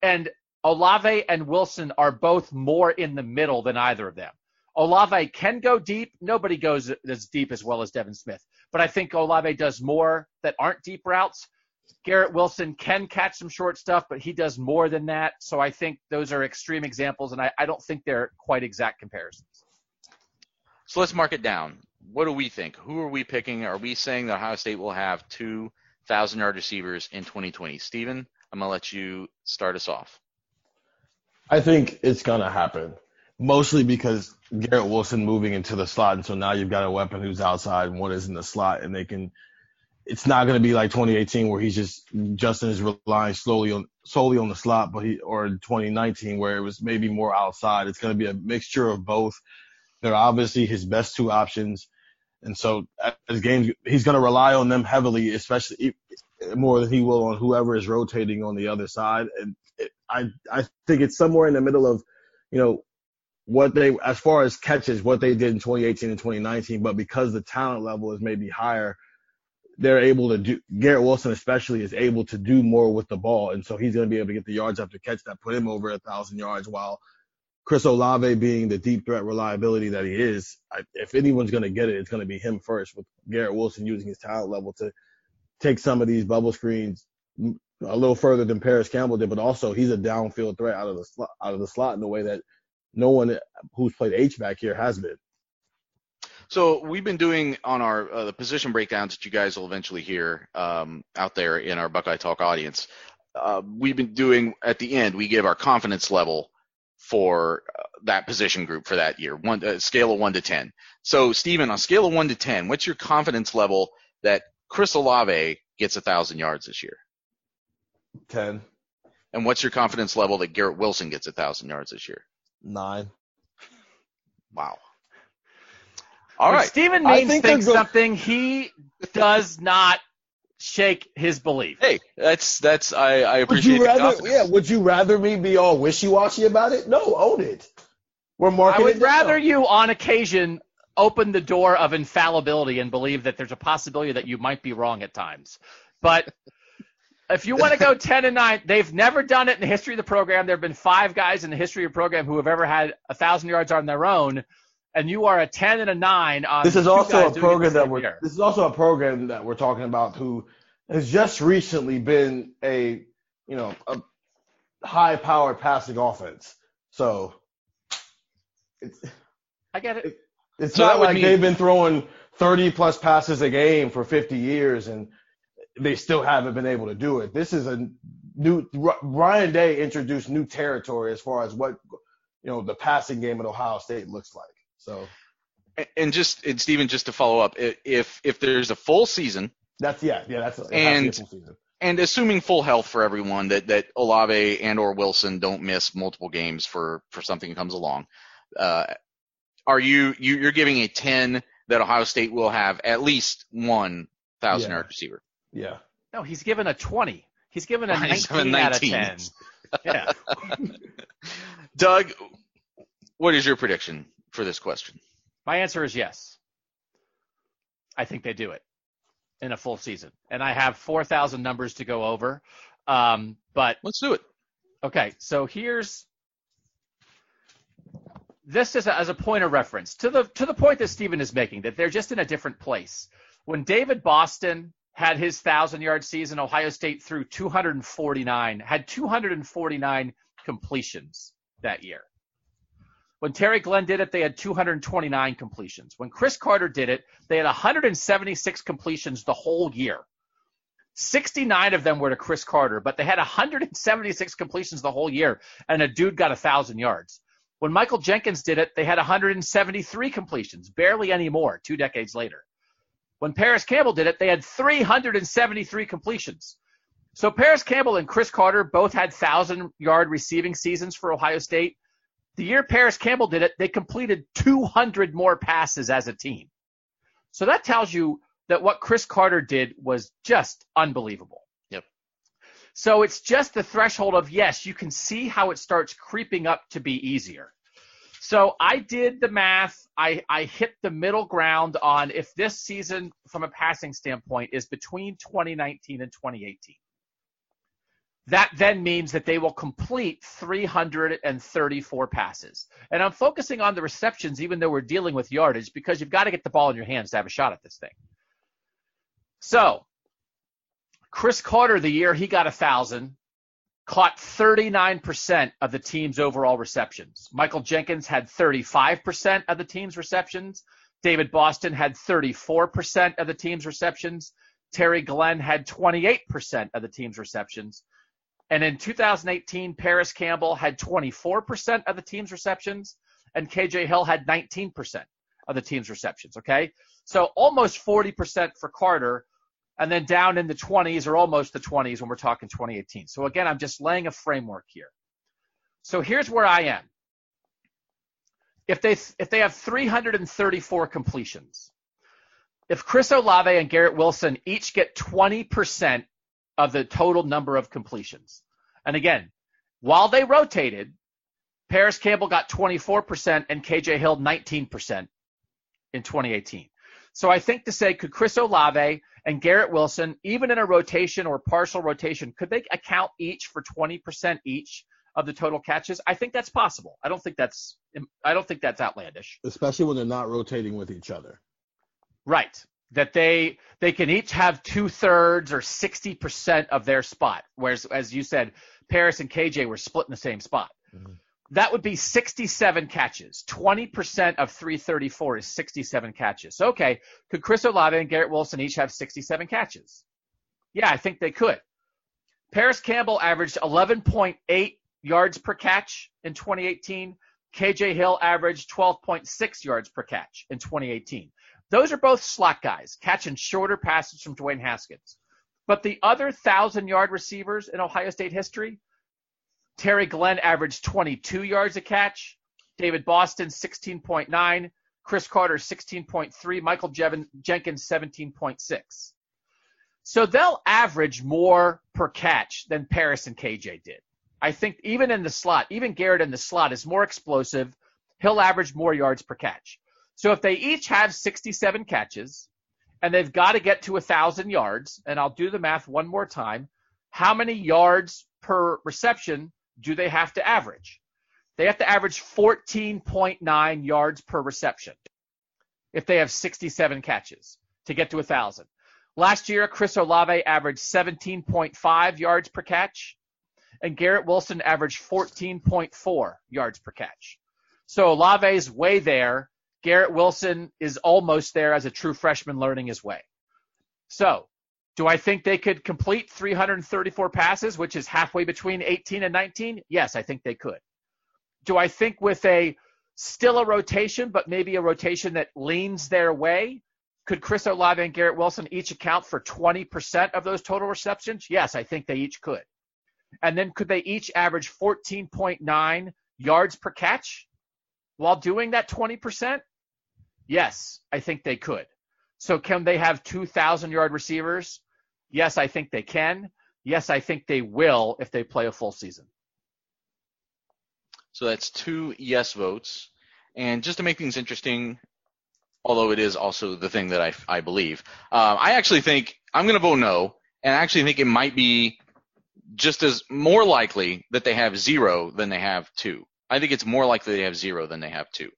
Speaker 3: And Olave and Wilson are both more in the middle than either of them. Olave can go deep. Nobody goes as deep as well as Devin Smith. But I think Olave does more that aren't deep routes. Garrett Wilson can catch some short stuff, but he does more than that. So I think those are extreme examples, and I, I don't think they're quite exact comparisons.
Speaker 2: So let's mark it down. What do we think? Who are we picking? Are we saying that Ohio State will have two thousand yard receivers in 2020? Stephen, I'm gonna let you start us off.
Speaker 4: I think it's gonna happen, mostly because Garrett Wilson moving into the slot, and so now you've got a weapon who's outside and one is in the slot, and they can. It's not going to be like 2018 where he's just Justin is relying slowly on solely on the slot, but he or 2019 where it was maybe more outside. It's going to be a mixture of both. They're obviously his best two options, and so as games, he's going to rely on them heavily, especially more than he will on whoever is rotating on the other side. And it, I I think it's somewhere in the middle of, you know, what they as far as catches, what they did in 2018 and 2019. But because the talent level is maybe higher, they're able to do. Garrett Wilson especially is able to do more with the ball, and so he's going to be able to get the yards after catch that put him over a thousand yards. While Chris Olave being the deep threat reliability that he is, I, if anyone's going to get it, it's going to be him first. With Garrett Wilson using his talent level to take some of these bubble screens a little further than Parris Campbell did, but also he's a downfield threat out of the slot, out of the slot in a way that no one who's played H back here has been.
Speaker 2: So we've been doing on our uh, the position breakdowns that you guys will eventually hear um, out there in our Buckeye Talk audience. Uh, we've been doing at the end we give our confidence level for uh, that position group for that year, one uh, scale of one to ten. So Stephen, on a scale of one to ten, what's your confidence level that Chris Olave gets a thousand yards this year?
Speaker 4: Ten.
Speaker 2: And what's your confidence level that Garrett Wilson gets a thousand yards this year?
Speaker 4: Nine.
Speaker 2: Wow. All
Speaker 3: when
Speaker 2: right.
Speaker 3: Stephen Means
Speaker 4: think
Speaker 3: thinks
Speaker 4: go-
Speaker 3: something, he does not shake his belief.
Speaker 2: Hey, that's that's I, I
Speaker 4: Would
Speaker 2: appreciate
Speaker 4: you
Speaker 2: the
Speaker 4: rather?
Speaker 2: confidence.
Speaker 4: Yeah. Would you rather me be all wishy washy about it? No, own it. We're
Speaker 3: more
Speaker 4: I
Speaker 3: would
Speaker 4: it down.
Speaker 3: rather you, on occasion, open the door of infallibility and believe that there's a possibility that you might be wrong at times. But if you want to go 10 and 9, they've never done it in the history of the program. There have been five guys in the history of the program who have ever had a thousand yards on their own, and you are a 10 and a 9 on
Speaker 4: This is also a
Speaker 3: doing it the
Speaker 4: program that we're.
Speaker 3: year.
Speaker 4: This is also a program that we're talking about who has just recently been a you know a high powered passing offense. So it's
Speaker 3: I get it.
Speaker 4: it's
Speaker 2: So
Speaker 4: not like
Speaker 2: mean-
Speaker 4: they've been throwing 30 plus passes a game for 50 years and they still haven't been able to do it. This is a new Ryan Day introduced new territory as far as what you know the passing game at Ohio State looks like. So
Speaker 2: and just and Stephen, just to follow up, if if there's a full season,
Speaker 4: that's yeah, yeah, that's
Speaker 2: and and assuming full health for everyone, that that Olave and or Wilson don't miss multiple games for for something that comes along, uh, are you, you you're giving a ten that Ohio State will have at least one thousand yeah. yard receiver?
Speaker 4: Yeah.
Speaker 3: No, he's given a twenty. He's given a (laughs) 19, 19 out of ten. Yeah. (laughs)
Speaker 2: Doug, what is your prediction for this question?
Speaker 3: My answer is yes. I think they do it in a full season, and I have four thousand numbers to go over. Um, but
Speaker 2: let's do it.
Speaker 3: Okay, so here's this is a, as a point of reference to the to the point that Stephen is making that they're just in a different place. When David Boston had his thousand yard season, Ohio State threw 249, had 249 completions that year. When Terry Glenn did it, they had 229 completions. When Cris Carter did it, they had 176 completions the whole year. 69 of them were to Cris Carter, but they had 176 completions the whole year, and a dude got a thousand yards. When Michael Jenkins did it, they had 173 completions, barely any more, two decades later. When Parris Campbell did it, they had 373 completions. So Parris Campbell and Cris Carter both had thousand yard receiving seasons for Ohio State. The year Parris Campbell did it, they completed 200 more passes as a team. So that tells you that what Cris Carter did was just unbelievable.
Speaker 2: Yep.
Speaker 3: So it's just the threshold of yes, you can see how it starts creeping up to be easier. So I did the math. I, I hit the middle ground on if this season, from a passing standpoint, is between 2019 and 2018. That then means that they will complete 334 passes. And I'm focusing on the receptions, even though we're dealing with yardage, because you've got to get the ball in your hands to have a shot at this thing. So, Cris Carter, the year he got a thousand, caught 39% of the team's overall receptions. Michael Jenkins had 35% of the team's receptions. David Boston had 34% of the team's receptions. Terry Glenn had 28% of the team's receptions. And in 2018, Parris Campbell had 24% of the team's receptions, and KJ Hill had 19% of the team's receptions. Okay. So almost 40% for Carter, and then down in the 20s or almost the 20s when we're talking 2018. So again, I'm just laying a framework here. So here's where I am. If they if they have 334 completions, if Chris Olave and Garrett Wilson each get 20% of the total number of completions. And again, while they rotated, Parris Campbell got 24% and KJ Hill 19% in 2018. So I think to say, could Chris Olave and Garrett Wilson, even in a rotation or partial rotation, could they account each for 20% each of the total catches? I think that's possible. I don't think that's I don't think that's outlandish.
Speaker 4: Especially when they're not rotating with each other.
Speaker 3: Right that they they can each have two thirds or sixty percent of their spot. Whereas, as you said, Parris and KJ were split in the same spot. Mm-hmm. That would be 67 catches. 20% of 334 is 67 catches. Okay, could Chris Olave and Garrett Wilson each have 67 catches? Yeah, I think they could. Parris Campbell averaged 11.8 yards per catch in 2018. KJ Hill averaged 12.6 yards per catch in 2018. Those are both slot guys, catching shorter passes from Dwayne Haskins. But the other thousand yard receivers in Ohio State history, Terry Glenn averaged 22 yards a catch, David Boston 16.9, Cris Carter 16.3, Michael Jevin, Jenkins 17.6. So they'll average more per catch than Parris and KJ did. I think even in the slot, even Garrett in the slot is more explosive. He'll average more yards per catch. So if they each have 67 catches and they've got to get to 1,000 yards, and I'll do the math one more time, how many yards per reception do they have to average? They have to average 14.9 yards per reception if they have 67 catches to get to 1,000. Last year, Chris Olave averaged 17.5 yards per catch, and Garrett Wilson averaged 14.4 yards per catch. So Olave's way there Garrett Wilson is almost there as a true freshman learning his way. So Do I think they could complete 334 passes, which is halfway between 18 and 19? Yes, I think they could. Do I think with a still a rotation, but maybe a rotation that leans their way, could Chris Olave and Garrett Wilson each account for 20% of those total receptions? Yes, I think they each could. And then could they each average 14.9 yards per catch while doing that 20%? Yes, I think they could. So can they have 2,000 yard receivers? Yes, I think they can. Yes, I think they will if they play a full season.
Speaker 2: So that's two yes votes. And just to make things interesting, although it is also the thing that I, I believe, uh, I actually think I'm going to vote no, and I actually think it might be just as more likely that they have zero than they have two. I think it's more likely they have zero than they have two.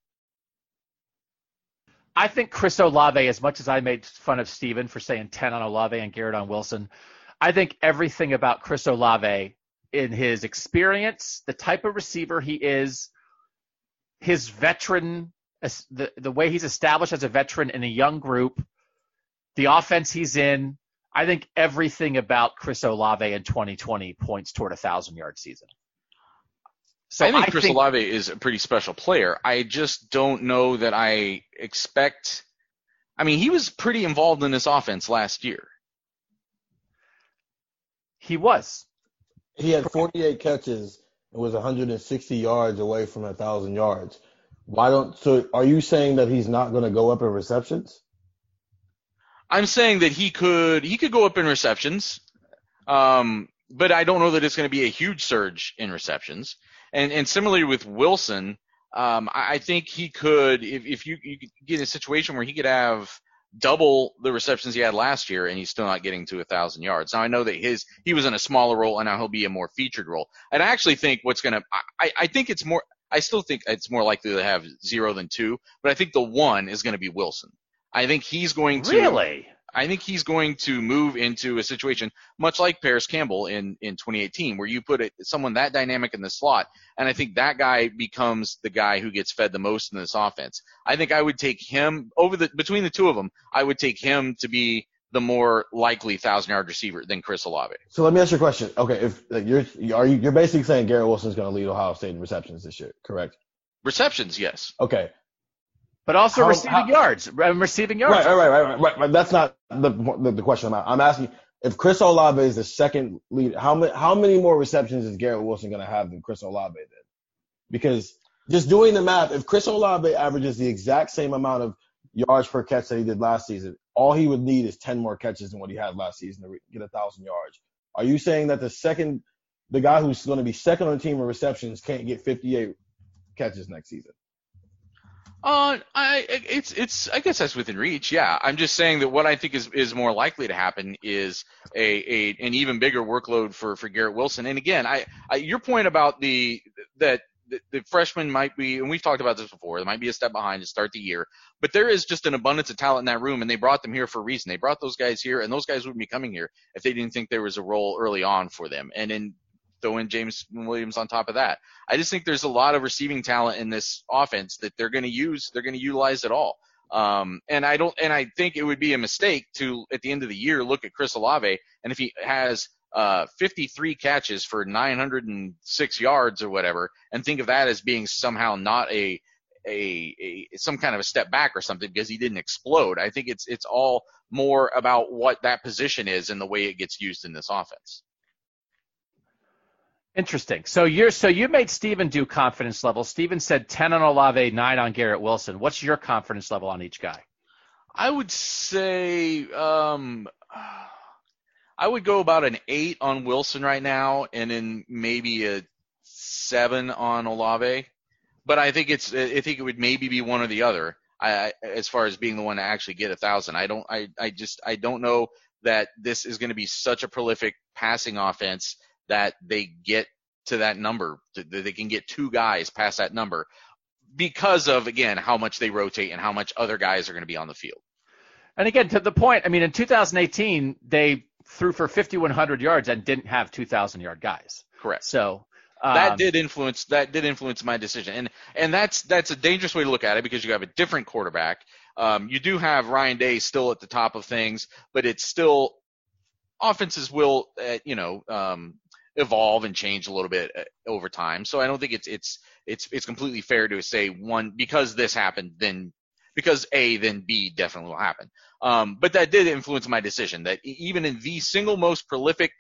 Speaker 3: I think Chris Olave, as much as I made fun of Stephen for saying 10 on Olave and Garrett on Wilson, I think everything about Chris Olave in his experience, the type of receiver he is, his veteran, the, the way he's established as a veteran in a young group, the offense he's in, I think everything about Chris Olave in 2020 points toward a thousand yard season.
Speaker 2: So I think I Chris think, Olave is a pretty special player. I just don't know that I expect. I mean, he was pretty involved in this offense last year.
Speaker 3: He was.
Speaker 4: He had 48 catches and was 160 yards away from a thousand yards. Why don't? So, are you saying that he's not going to go up in receptions?
Speaker 2: I'm saying that he could. He could go up in receptions. Um, but I don't know that it's going to be a huge surge in receptions. And and similarly with Wilson, um, I, I think he could if if you you get in a situation where he could have double the receptions he had last year and he's still not getting to a thousand yards. Now I know that his he was in a smaller role and now he'll be a more featured role. And I actually think what's gonna I, I think it's more I still think it's more likely to have zero than two, but I think the one is gonna be Wilson. I think he's going to
Speaker 3: really
Speaker 2: I think he's going to move into a situation much like Parris Campbell in, in 2018, where you put it, someone that dynamic in the slot, and I think that guy becomes the guy who gets fed the most in this offense. I think I would take him over the between the two of them. I would take him to be the more likely thousand yard receiver than Chris Olave.
Speaker 4: So let me ask you a question. Okay, if like, you're are you you're basically saying Garrett Wilson's going to lead Ohio State in receptions this year, correct?
Speaker 2: Receptions, yes.
Speaker 4: Okay
Speaker 3: but also how, receiving how, yards, uh, receiving yards.
Speaker 4: Right, right, right, right, right. That's not the, the, the question I'm, I'm asking. If Chris Olave is the second lead, how many how many more receptions is Garrett Wilson going to have than Chris Olave then? Because just doing the math, if Chris Olave averages the exact same amount of yards per catch that he did last season, all he would need is 10 more catches than what he had last season to get a thousand yards. Are you saying that the second, the guy who's going to be second on the team in receptions can't get 58 catches next season?
Speaker 2: Uh, I it's it's I guess that's within reach. Yeah, I'm just saying that what I think is is more likely to happen is a, a an even bigger workload for for Garrett Wilson. And again, I, I your point about the that the, the freshman might be, and we've talked about this before, there might be a step behind to start the year, but there is just an abundance of talent in that room, and they brought them here for a reason. They brought those guys here, and those guys wouldn't be coming here if they didn't think there was a role early on for them. And in throw in James Williams on top of that. I just think there's a lot of receiving talent in this offense that they're going to use. They're going to utilize it all. Um, and I don't, and I think it would be a mistake to at the end of the year look at Chris Olave and if he has uh, 53 catches for 906 yards or whatever, and think of that as being somehow not a, a, a some kind of a step back or something because he didn't explode. I think it's it's all more about what that position is and the way it gets used in this offense.
Speaker 3: Interesting. So you're so you made Stephen do confidence level. Stephen said 10 on Olave, 9 on Garrett Wilson. What's your confidence level on each guy?
Speaker 2: I would say um, I would go about an 8 on Wilson right now and then maybe a 7 on Olave. But I think it's I think it would maybe be one or the other. I, as far as being the one to actually get a thousand, I don't. I, I just I don't know that this is going to be such a prolific passing offense that they get to that number, that they can get two guys past that number because of, again, how much they rotate and how much other guys are going to be on the field.
Speaker 3: And again, to the point, I mean, in 2018, they threw for 5,100 yards and didn't have 2,000 yard guys.
Speaker 2: Correct.
Speaker 3: So
Speaker 2: um, that did influence that did influence my decision, and and that's that's a dangerous way to look at it because you have a different quarterback. Um, you do have Ryan Day still at the top of things, but it's still offenses will, uh, you know, um, evolve and change a little bit uh, over time. So I don't think it's it's it's it's completely fair to say one because this happened, then because A, then B definitely will happen. Um, but that did influence my decision that even in the single most prolific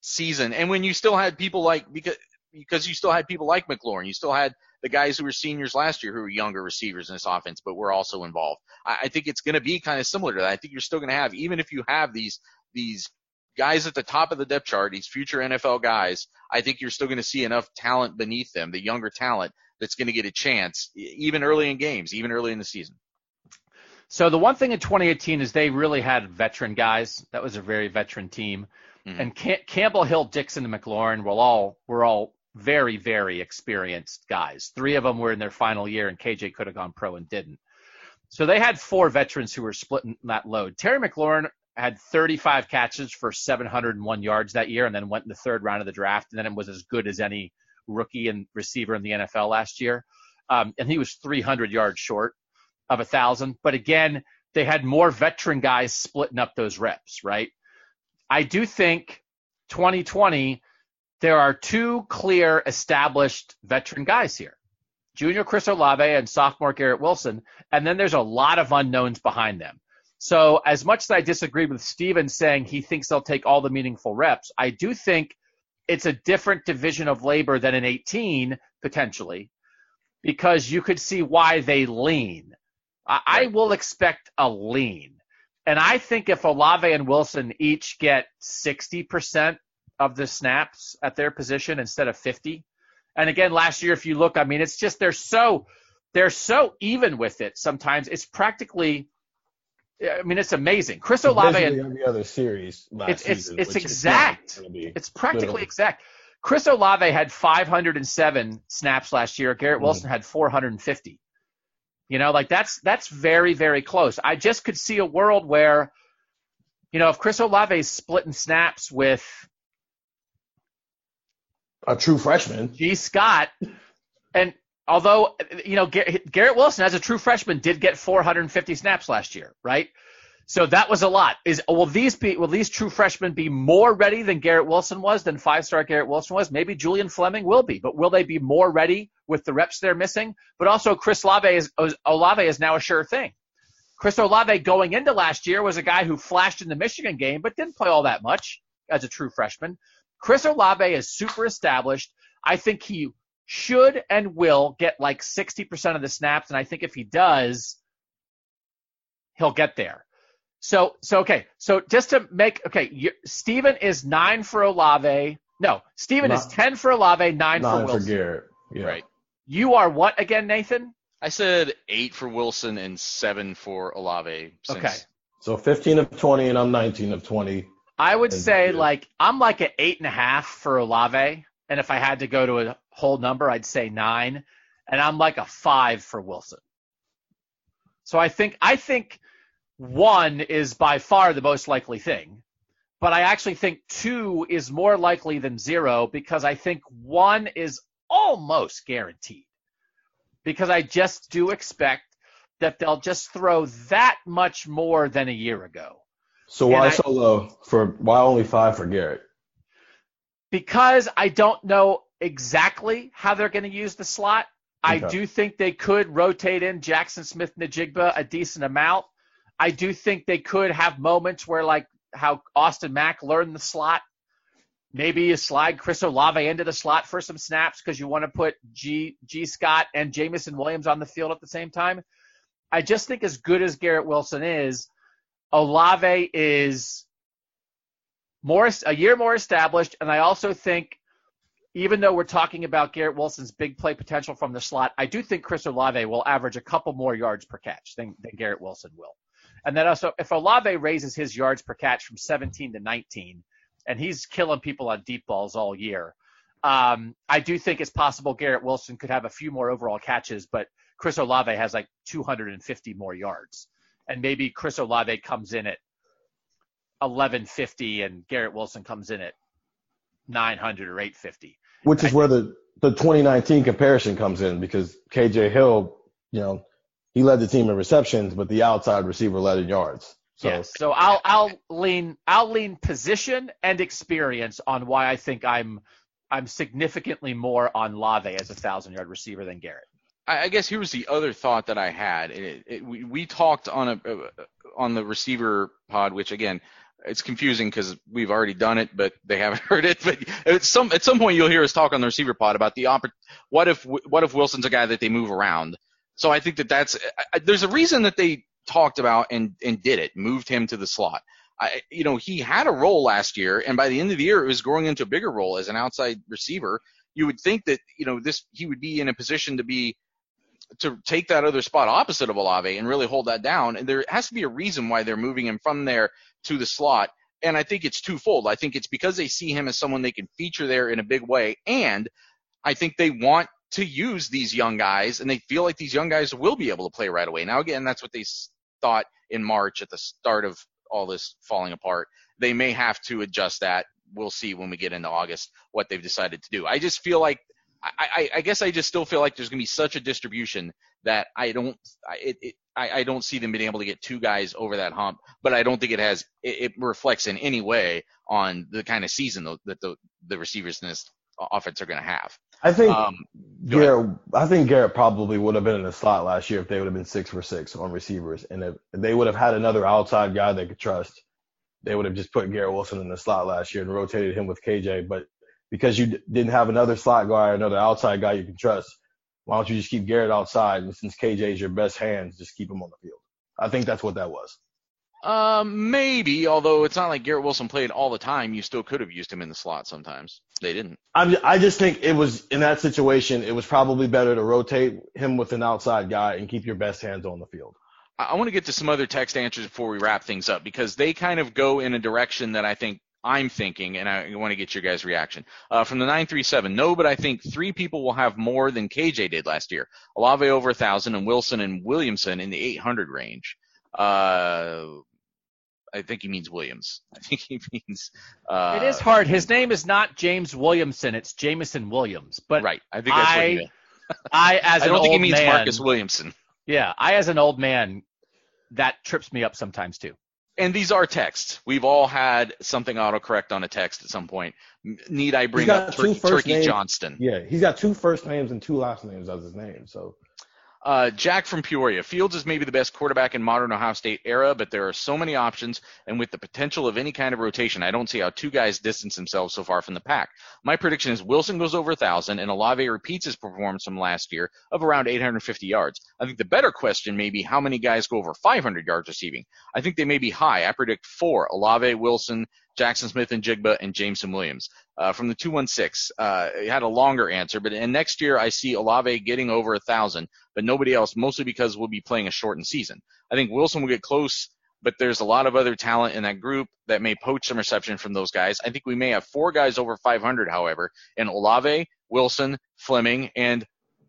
Speaker 2: season, and when you still had people like because because you still had people like McLaurin, you still had the guys who were seniors last year who were younger receivers in this offense, but were also involved. I, I think it's going to be kind of similar to that. I think you're still going to have, even if you have these these guys at the top of the depth chart, these future NFL guys, I think you're still going to see enough talent beneath them, the younger talent, that's going to get a chance, even early in games, even early in the season.
Speaker 3: So the one thing in 2018 is they really had veteran guys. That was a very veteran team, mm-hmm. and Cam- Campbell, Hill, Dixon, and McLaurin were all were all very very experienced guys. Three of them were in their final year, and KJ could have gone pro and didn't. So they had four veterans who were splitting that load. Terry McLaurin had 35 catches for 701 yards that year, and then went in the third round of the draft, and then it was as good as any rookie and receiver in the NFL last year. Um, and he was 300 yards short of a thousand. But again, they had more veteran guys splitting up those reps, right? I do think 2020 there are two clear established veteran guys here. Junior Chris Olave and sophomore Garrett Wilson, and then there's a lot of unknowns behind them. So as much as I disagree with Stephen saying he thinks they'll take all the meaningful reps, I do think it's a different division of labor than an 18 potentially, because you could see why they lean. I, I will expect a lean. And I think if Olave and Wilson each get 60% of the snaps at their position instead of 50, and again, last year, if you look, I mean, it's just they're so they're so even with it. Sometimes it's practically I mean, it's amazing. Chris Olave
Speaker 4: and every other series
Speaker 3: it's it's, season, it's exact. It's practically exact. Chris Olave had 507 snaps last year. Garrett mm-hmm. Wilson mm. had 450. You know, like that's that's very very close. I just could see a world where, you know, if Chris Olave is splitting snaps with
Speaker 4: a true freshman,
Speaker 3: Gee Scott, and although you know Garrett Wilson as a true freshman did get 450 snaps last year, right? So that was a lot. Is will these be will these true freshmen be more ready than Garrett Wilson was than five star Garrett Wilson was? Maybe Julian Fleming will be, but will they be more ready with the reps they're missing? But also Chris Olave is Olave is now a sure thing. Chris Olave going into last year was a guy who flashed in the Michigan game, but didn't play all that much as a true freshman. Chris Olave is super established. I think he should and will get like 60% of the snaps. And I think if he does, he'll get there. So, so, okay. So just to make, okay, you, Stephen is nine for Olave. No, Stephen is 10 for Olave, nine, nine for Wilson.
Speaker 4: for Garrett. Yeah.
Speaker 2: Right.
Speaker 3: You are what again, Nathan?
Speaker 2: I said eight for Wilson and seven for Olave. Since...
Speaker 3: Okay.
Speaker 4: So 15 of 20 and I'm 19 of 20.
Speaker 3: I would say like, I'm like an eight and a half for Olave. And if I had to go to a whole number, I'd say nine. And I'm like a five for Wilson. So I think I think one is by far the most likely thing. But I actually think two is more likely than zero because I think one is almost guaranteed. Because I just do expect that they'll just throw that much more than a year ago.
Speaker 4: So why I, so low for why only five for Garrett?
Speaker 3: because I don't know exactly how they're going to use the slot. Okay. I do think they could rotate in Jaxon Smith-Njigba a decent amount. I do think they could have moments where, like how Austin Mack learned the slot, maybe you slide Chris Olave into the slot for some snaps because you want to put G Gee Scott and Jameson Williams on the field at the same time. I just think as good as Garrett Wilson is, Olave is more a year more established, and I also think even though we're talking about Garrett Wilson's big play potential from the slot, I do think Chris Olave will average a couple more yards per catch than, than Garrett Wilson will. And then also, if Olave raises his yards per catch from 17 to 19, and he's killing people on deep balls all year, um, I do think it's possible Garrett Wilson could have a few more overall catches, but Chris Olave has like 250 more yards. And maybe Chris Olave comes in at 1150 and Garrett Wilson comes in at 900 or 850.
Speaker 4: Which is I, where the, the 2019 comparison comes in because KJ Hill, you know, he led the team in receptions, but the outside receiver led in yards. So
Speaker 3: Yes. So I'll I'll lean I'll lean position and experience on why I think I'm I'm significantly more on Lave as a thousand yard receiver than Garrett.
Speaker 2: I, I guess here's the other thought that I had. It, it, we, we talked on a uh, on the receiver pod, which again, it's confusing because we've already done it, but they haven't (laughs) heard it. But at some at some point, you'll hear us talk on the receiver pod about the oppor- What if what if Wilson's a guy that they move around? So I think that that's I, there's a reason that they talked about and and did it, moved him to the slot. I, you know, he had a role last year, and by the end of the year, it was growing into a bigger role as an outside receiver. You would think that you know this he would be in a position to be to take that other spot opposite of Olave and really hold that down. And there has to be a reason why they're moving him from there to the slot. And I think it's twofold. I think it's because they see him as someone they can feature there in a big way, and I think they want to use these young guys, and they feel like these young guys will be able to play right away. Now, again, that's what they thought in March at the start of all this falling apart. They may have to adjust that. We'll see when we get into August what they've decided to do. I just feel like I, I, I guess I just still feel like there's going to be such a distribution that I don't it, it I, I don't see them being able to get two guys over that hump. But I don't think it has it, it reflects in any way on the kind of season that the the receivers in this offense are going to have.
Speaker 4: I think
Speaker 2: Um,
Speaker 4: Garrett. I think Garrett probably would have been in the slot last year if they would have been six for six on receivers, and if they would have had another outside guy they could trust, they would have just put Garrett Wilson in the slot last year and rotated him with KJ. But because you d- didn't have another slot guy or another outside guy you can trust, why don't you just keep Garrett outside? And since KJ is your best hands, just keep him on the field. I think that's what that was.
Speaker 2: Um, maybe, although it's not like Garrett Wilson played all the time. You still could have used him in the slot sometimes. They didn't.
Speaker 4: I'm, I just think it was in that situation, it was probably better to rotate him with an outside guy and keep your best hands on the field.
Speaker 2: I, I want to get to some other text answers before we wrap things up because they kind of go in a direction that I think I'm thinking, and I want to get your guys' reaction. Uh, from the 937, no, but I think three people will have more than KJ did last year. Olave over 1,000 and Wilson and Williamson in the 800 range. Uh, I think he means Williams. I think he means. Uh,
Speaker 3: it is hard. His name is not James Williamson. It's Jameson Williams. But
Speaker 2: Right. I think that's what he
Speaker 3: I,
Speaker 2: meant.
Speaker 3: I as an old man.
Speaker 2: I don't think he means
Speaker 3: man,
Speaker 2: Marcus Williamson.
Speaker 3: yeah, I as an old man, that trips me up sometimes too.
Speaker 2: And these are texts. We've all had something autocorrect on a text at some point. Need I bring up
Speaker 4: two
Speaker 2: Tur-
Speaker 4: first
Speaker 2: Turkey
Speaker 4: names.
Speaker 2: Johnston?
Speaker 4: Yeah, he's got two first names and two last names as his name. So
Speaker 2: Uh, Jack from Peoria. Fields is maybe the best quarterback in modern Ohio State era, but there are so many options, and with the potential of any kind of rotation, I don't see how two guys distance themselves so far from the pack. My prediction is Wilson goes over 1,000, and Olave repeats his performance from last year of around 850 yards. I think the better question may be how many guys go over 500 yards receiving. I think they may be high. I predict four: Olave, Wilson, Jaxon Smith-Njigba, and Jameson Williams. Uh, from the 216, uh, it had a longer answer, but and next year I see Olave getting over a thousand, but nobody else, mostly because we'll be playing a shortened season. I think Wilson will get close, but there's a lot of other talent in that group that may poach some reception from those guys. I think we may have four guys over 500, however, in Olave, Wilson, Fleming, and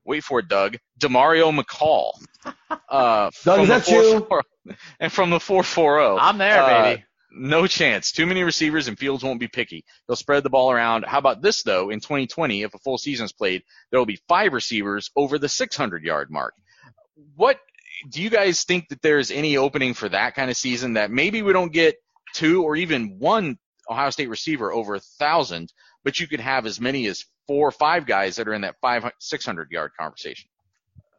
Speaker 2: wait for it, Doug, Demario McCall. (laughs) Uh,
Speaker 4: Doug,
Speaker 2: from
Speaker 4: is
Speaker 2: the
Speaker 4: that you?
Speaker 2: 4-4 (laughs) And from the 440.
Speaker 3: I'm there,
Speaker 2: Uh,
Speaker 3: baby.
Speaker 2: No chance. Too many receivers and Fields won't be picky. He'll spread the ball around. How about this though? In 2020, if a full season is played, there will be five receivers over the 600 yard mark. What do you guys think that there's any opening for that kind of season that maybe we don't get two or even one Ohio State receiver over a thousand, but you could have as many as four or five guys that are in that 500-600-yard conversation?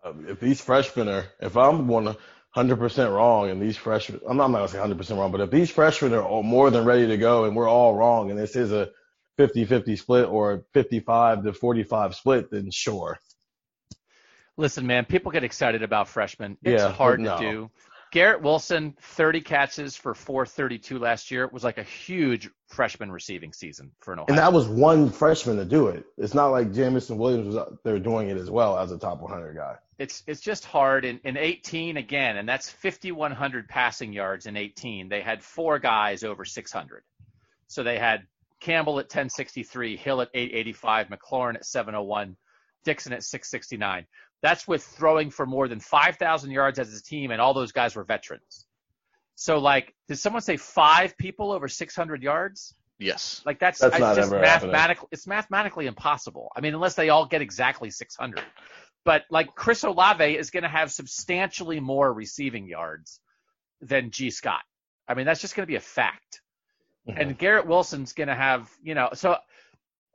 Speaker 4: Um, if these freshmen are, if I'm going to 100% wrong and these freshmen, I'm not, I'm not going to say 100% wrong, but if these freshmen are more than ready to go and we're all wrong and this is a 50 50 split or a 55 to 45 split, then sure.
Speaker 3: Listen, man, people get excited about freshmen. It's
Speaker 4: yeah,
Speaker 3: hard
Speaker 4: no.
Speaker 3: to do. Garrett Wilson, 30 catches for 432 last year, was like a huge freshman receiving season for an Ohio.
Speaker 4: And that was one freshman to do it. It's not like Jameson Williams was out there doing it as well as a top 100 guy
Speaker 3: it's it's just hard in, in 18 again, and that's 5,100 passing yards in 18. They had four guys over 600. So they had Campbell at 1063, Hill at 885, McLaurin at 701, Dixon at 669. That's with throwing for more than 5,000 yards as a team, and all those guys were veterans. So like, did someone say five people over 600 yards?
Speaker 2: Yes.
Speaker 3: Like that's,
Speaker 4: That's
Speaker 3: it's
Speaker 4: not
Speaker 3: just
Speaker 4: ever happening.
Speaker 3: mathematically it's mathematically impossible. I mean, unless they all get exactly 600. But like Chris Olave is going to have substantially more receiving yards than Gee Scott. I mean, that's just going to be a fact.
Speaker 4: Mhm.
Speaker 3: And Garrett Wilson's going to have, you know, so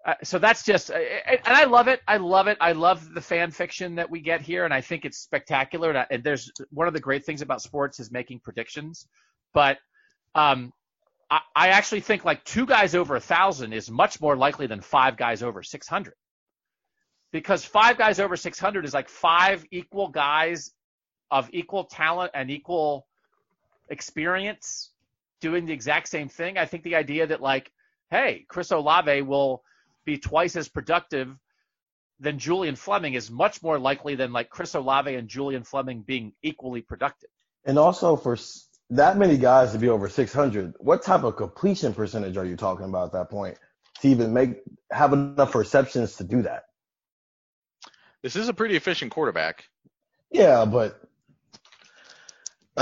Speaker 3: uh, so that's just, uh, and I love it. I love it. I love the fan fiction that we get here, and I think it's spectacular. And, I, and there's one of the great things about sports is making predictions, but um, I, I actually think like two guys over a thousand is much more likely than five guys over 600 because five guys over 600 is like five equal guys of equal talent and equal experience doing the exact same thing. I think the idea that like, hey, Chris Olave will be twice as productive than Julian Fleming is much more likely than like Chris Olave and Julian Fleming being equally productive.
Speaker 4: And also for that many guys to be over 600, what type of completion percentage are you talking about at that point to even make have enough receptions to do that?
Speaker 2: This is a pretty efficient quarterback.
Speaker 4: Yeah, but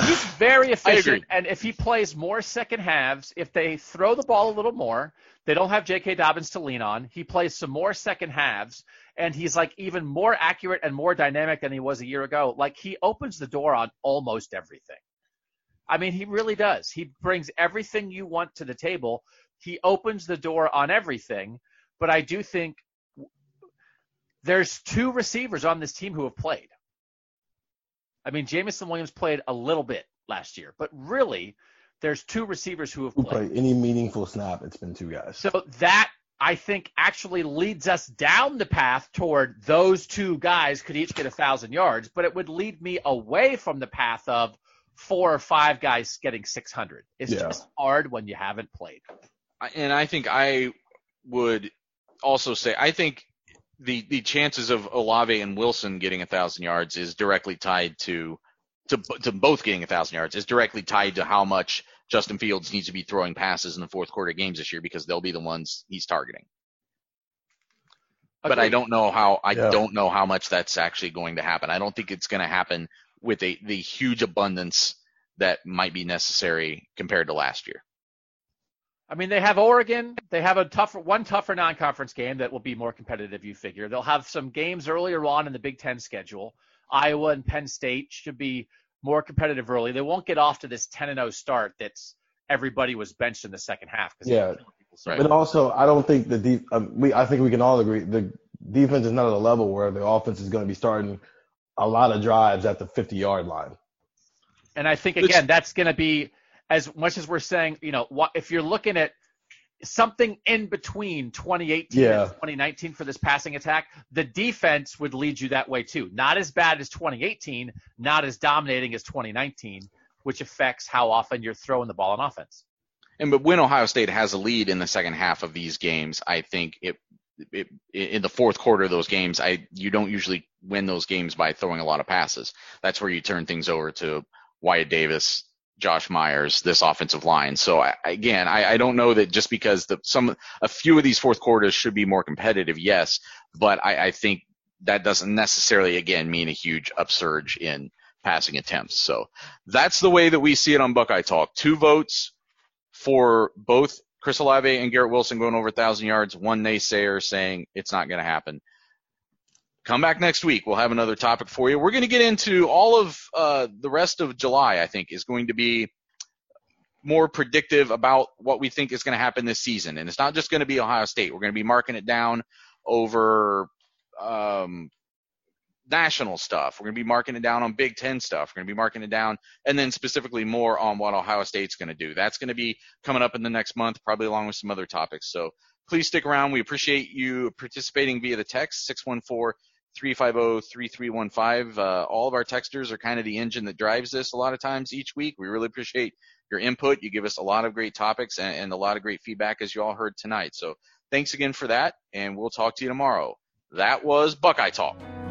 Speaker 3: He's very (sighs) efficient, and if he plays more second halves, if they throw the ball a little more, they don't have J.K. Dobbins to lean on. He plays some more second halves, and he's like even more accurate and more dynamic than he was a year ago. Like he opens the door on almost everything. I mean, he really does. He brings everything you want to the table. He opens the door on everything, but I do think there's two receivers on this team who have played. I mean, Jameson Williams played a little bit last year, but really, there's two receivers who have
Speaker 4: who
Speaker 3: played.
Speaker 4: any meaningful snap, it's been two guys.
Speaker 3: So that I think actually leads us down the path toward those two guys could each get a thousand yards, but it would lead me away from the path of four or five guys getting 600. It's
Speaker 4: Yeah.
Speaker 3: just hard when you haven't played.
Speaker 2: And I think I would also say I think the the chances of Olave and Wilson getting a thousand yards is directly tied to to to both getting a thousand yards is directly tied to how much Justin Fields needs to be throwing passes in the fourth quarter games this year because they'll be the ones he's targeting. But I don't know how I
Speaker 4: Yeah.
Speaker 2: don't know how much that's actually going to happen. I don't think it's going to happen with a the huge abundance that might be necessary compared to last year.
Speaker 3: I mean, they have Oregon. They have a tougher, one tougher non-conference game that will be more competitive. You figure they'll have some games earlier on in the Big Ten schedule. Iowa and Penn State should be more competitive early. They won't get off to this 10 and 0 start. That's everybody was benched in the second half. 'cause
Speaker 4: Yeah.
Speaker 3: people
Speaker 2: Right.
Speaker 4: But also, I don't think the de- um, we. I think we can all agree the defense is not at a level where the offense is going to be starting a lot of drives at the 50 yard line.
Speaker 3: And I think
Speaker 2: Which-
Speaker 3: again, that's going to be as much as we're saying, you know, what if you're looking at something in between 2018
Speaker 4: Yeah.
Speaker 3: and 2019 for this passing attack, the defense would lead you that way too. Not as bad as 2018, not as dominating as 2019, which affects how often you're throwing the ball on offense.
Speaker 2: And but when Ohio State has a lead in the second half of these games, I think it, it in the fourth quarter of those games, I you don't usually win those games by throwing a lot of passes. That's where you turn things over to Wyatt Davis, Josh Myers, this offensive line. So I, again, I, I don't know that just because the some a few of these fourth quarters should be more competitive, yes, but I, I think that doesn't necessarily again mean a huge upsurge in passing attempts. So that's the way that we see it on Buckeye Talk. Two votes for both Chris Olave and Garrett Wilson going over a thousand yards. One naysayer saying it's not going to happen. Come back next week. We'll have another topic for you. We're going to get into all of uh, the rest of July. I think is going to be more predictive about what we think is going to happen this season, and it's not just going to be Ohio State. We're going to be marking it down over um, national stuff. We're going to be marking it down on Big Ten stuff. We're going to be marking it down, and then specifically more on what Ohio State's going to do. That's going to be coming up in the next month, probably along with some other topics. So please stick around. We appreciate you participating via the text 614 350 3315. Uh, all of our texters are kind of the engine that drives this a lot of times each week. We really appreciate your input. You give us a lot of great topics and, and a lot of great feedback, as you all heard tonight. So thanks again for that, and we'll talk to you tomorrow. That was Buckeye Talk.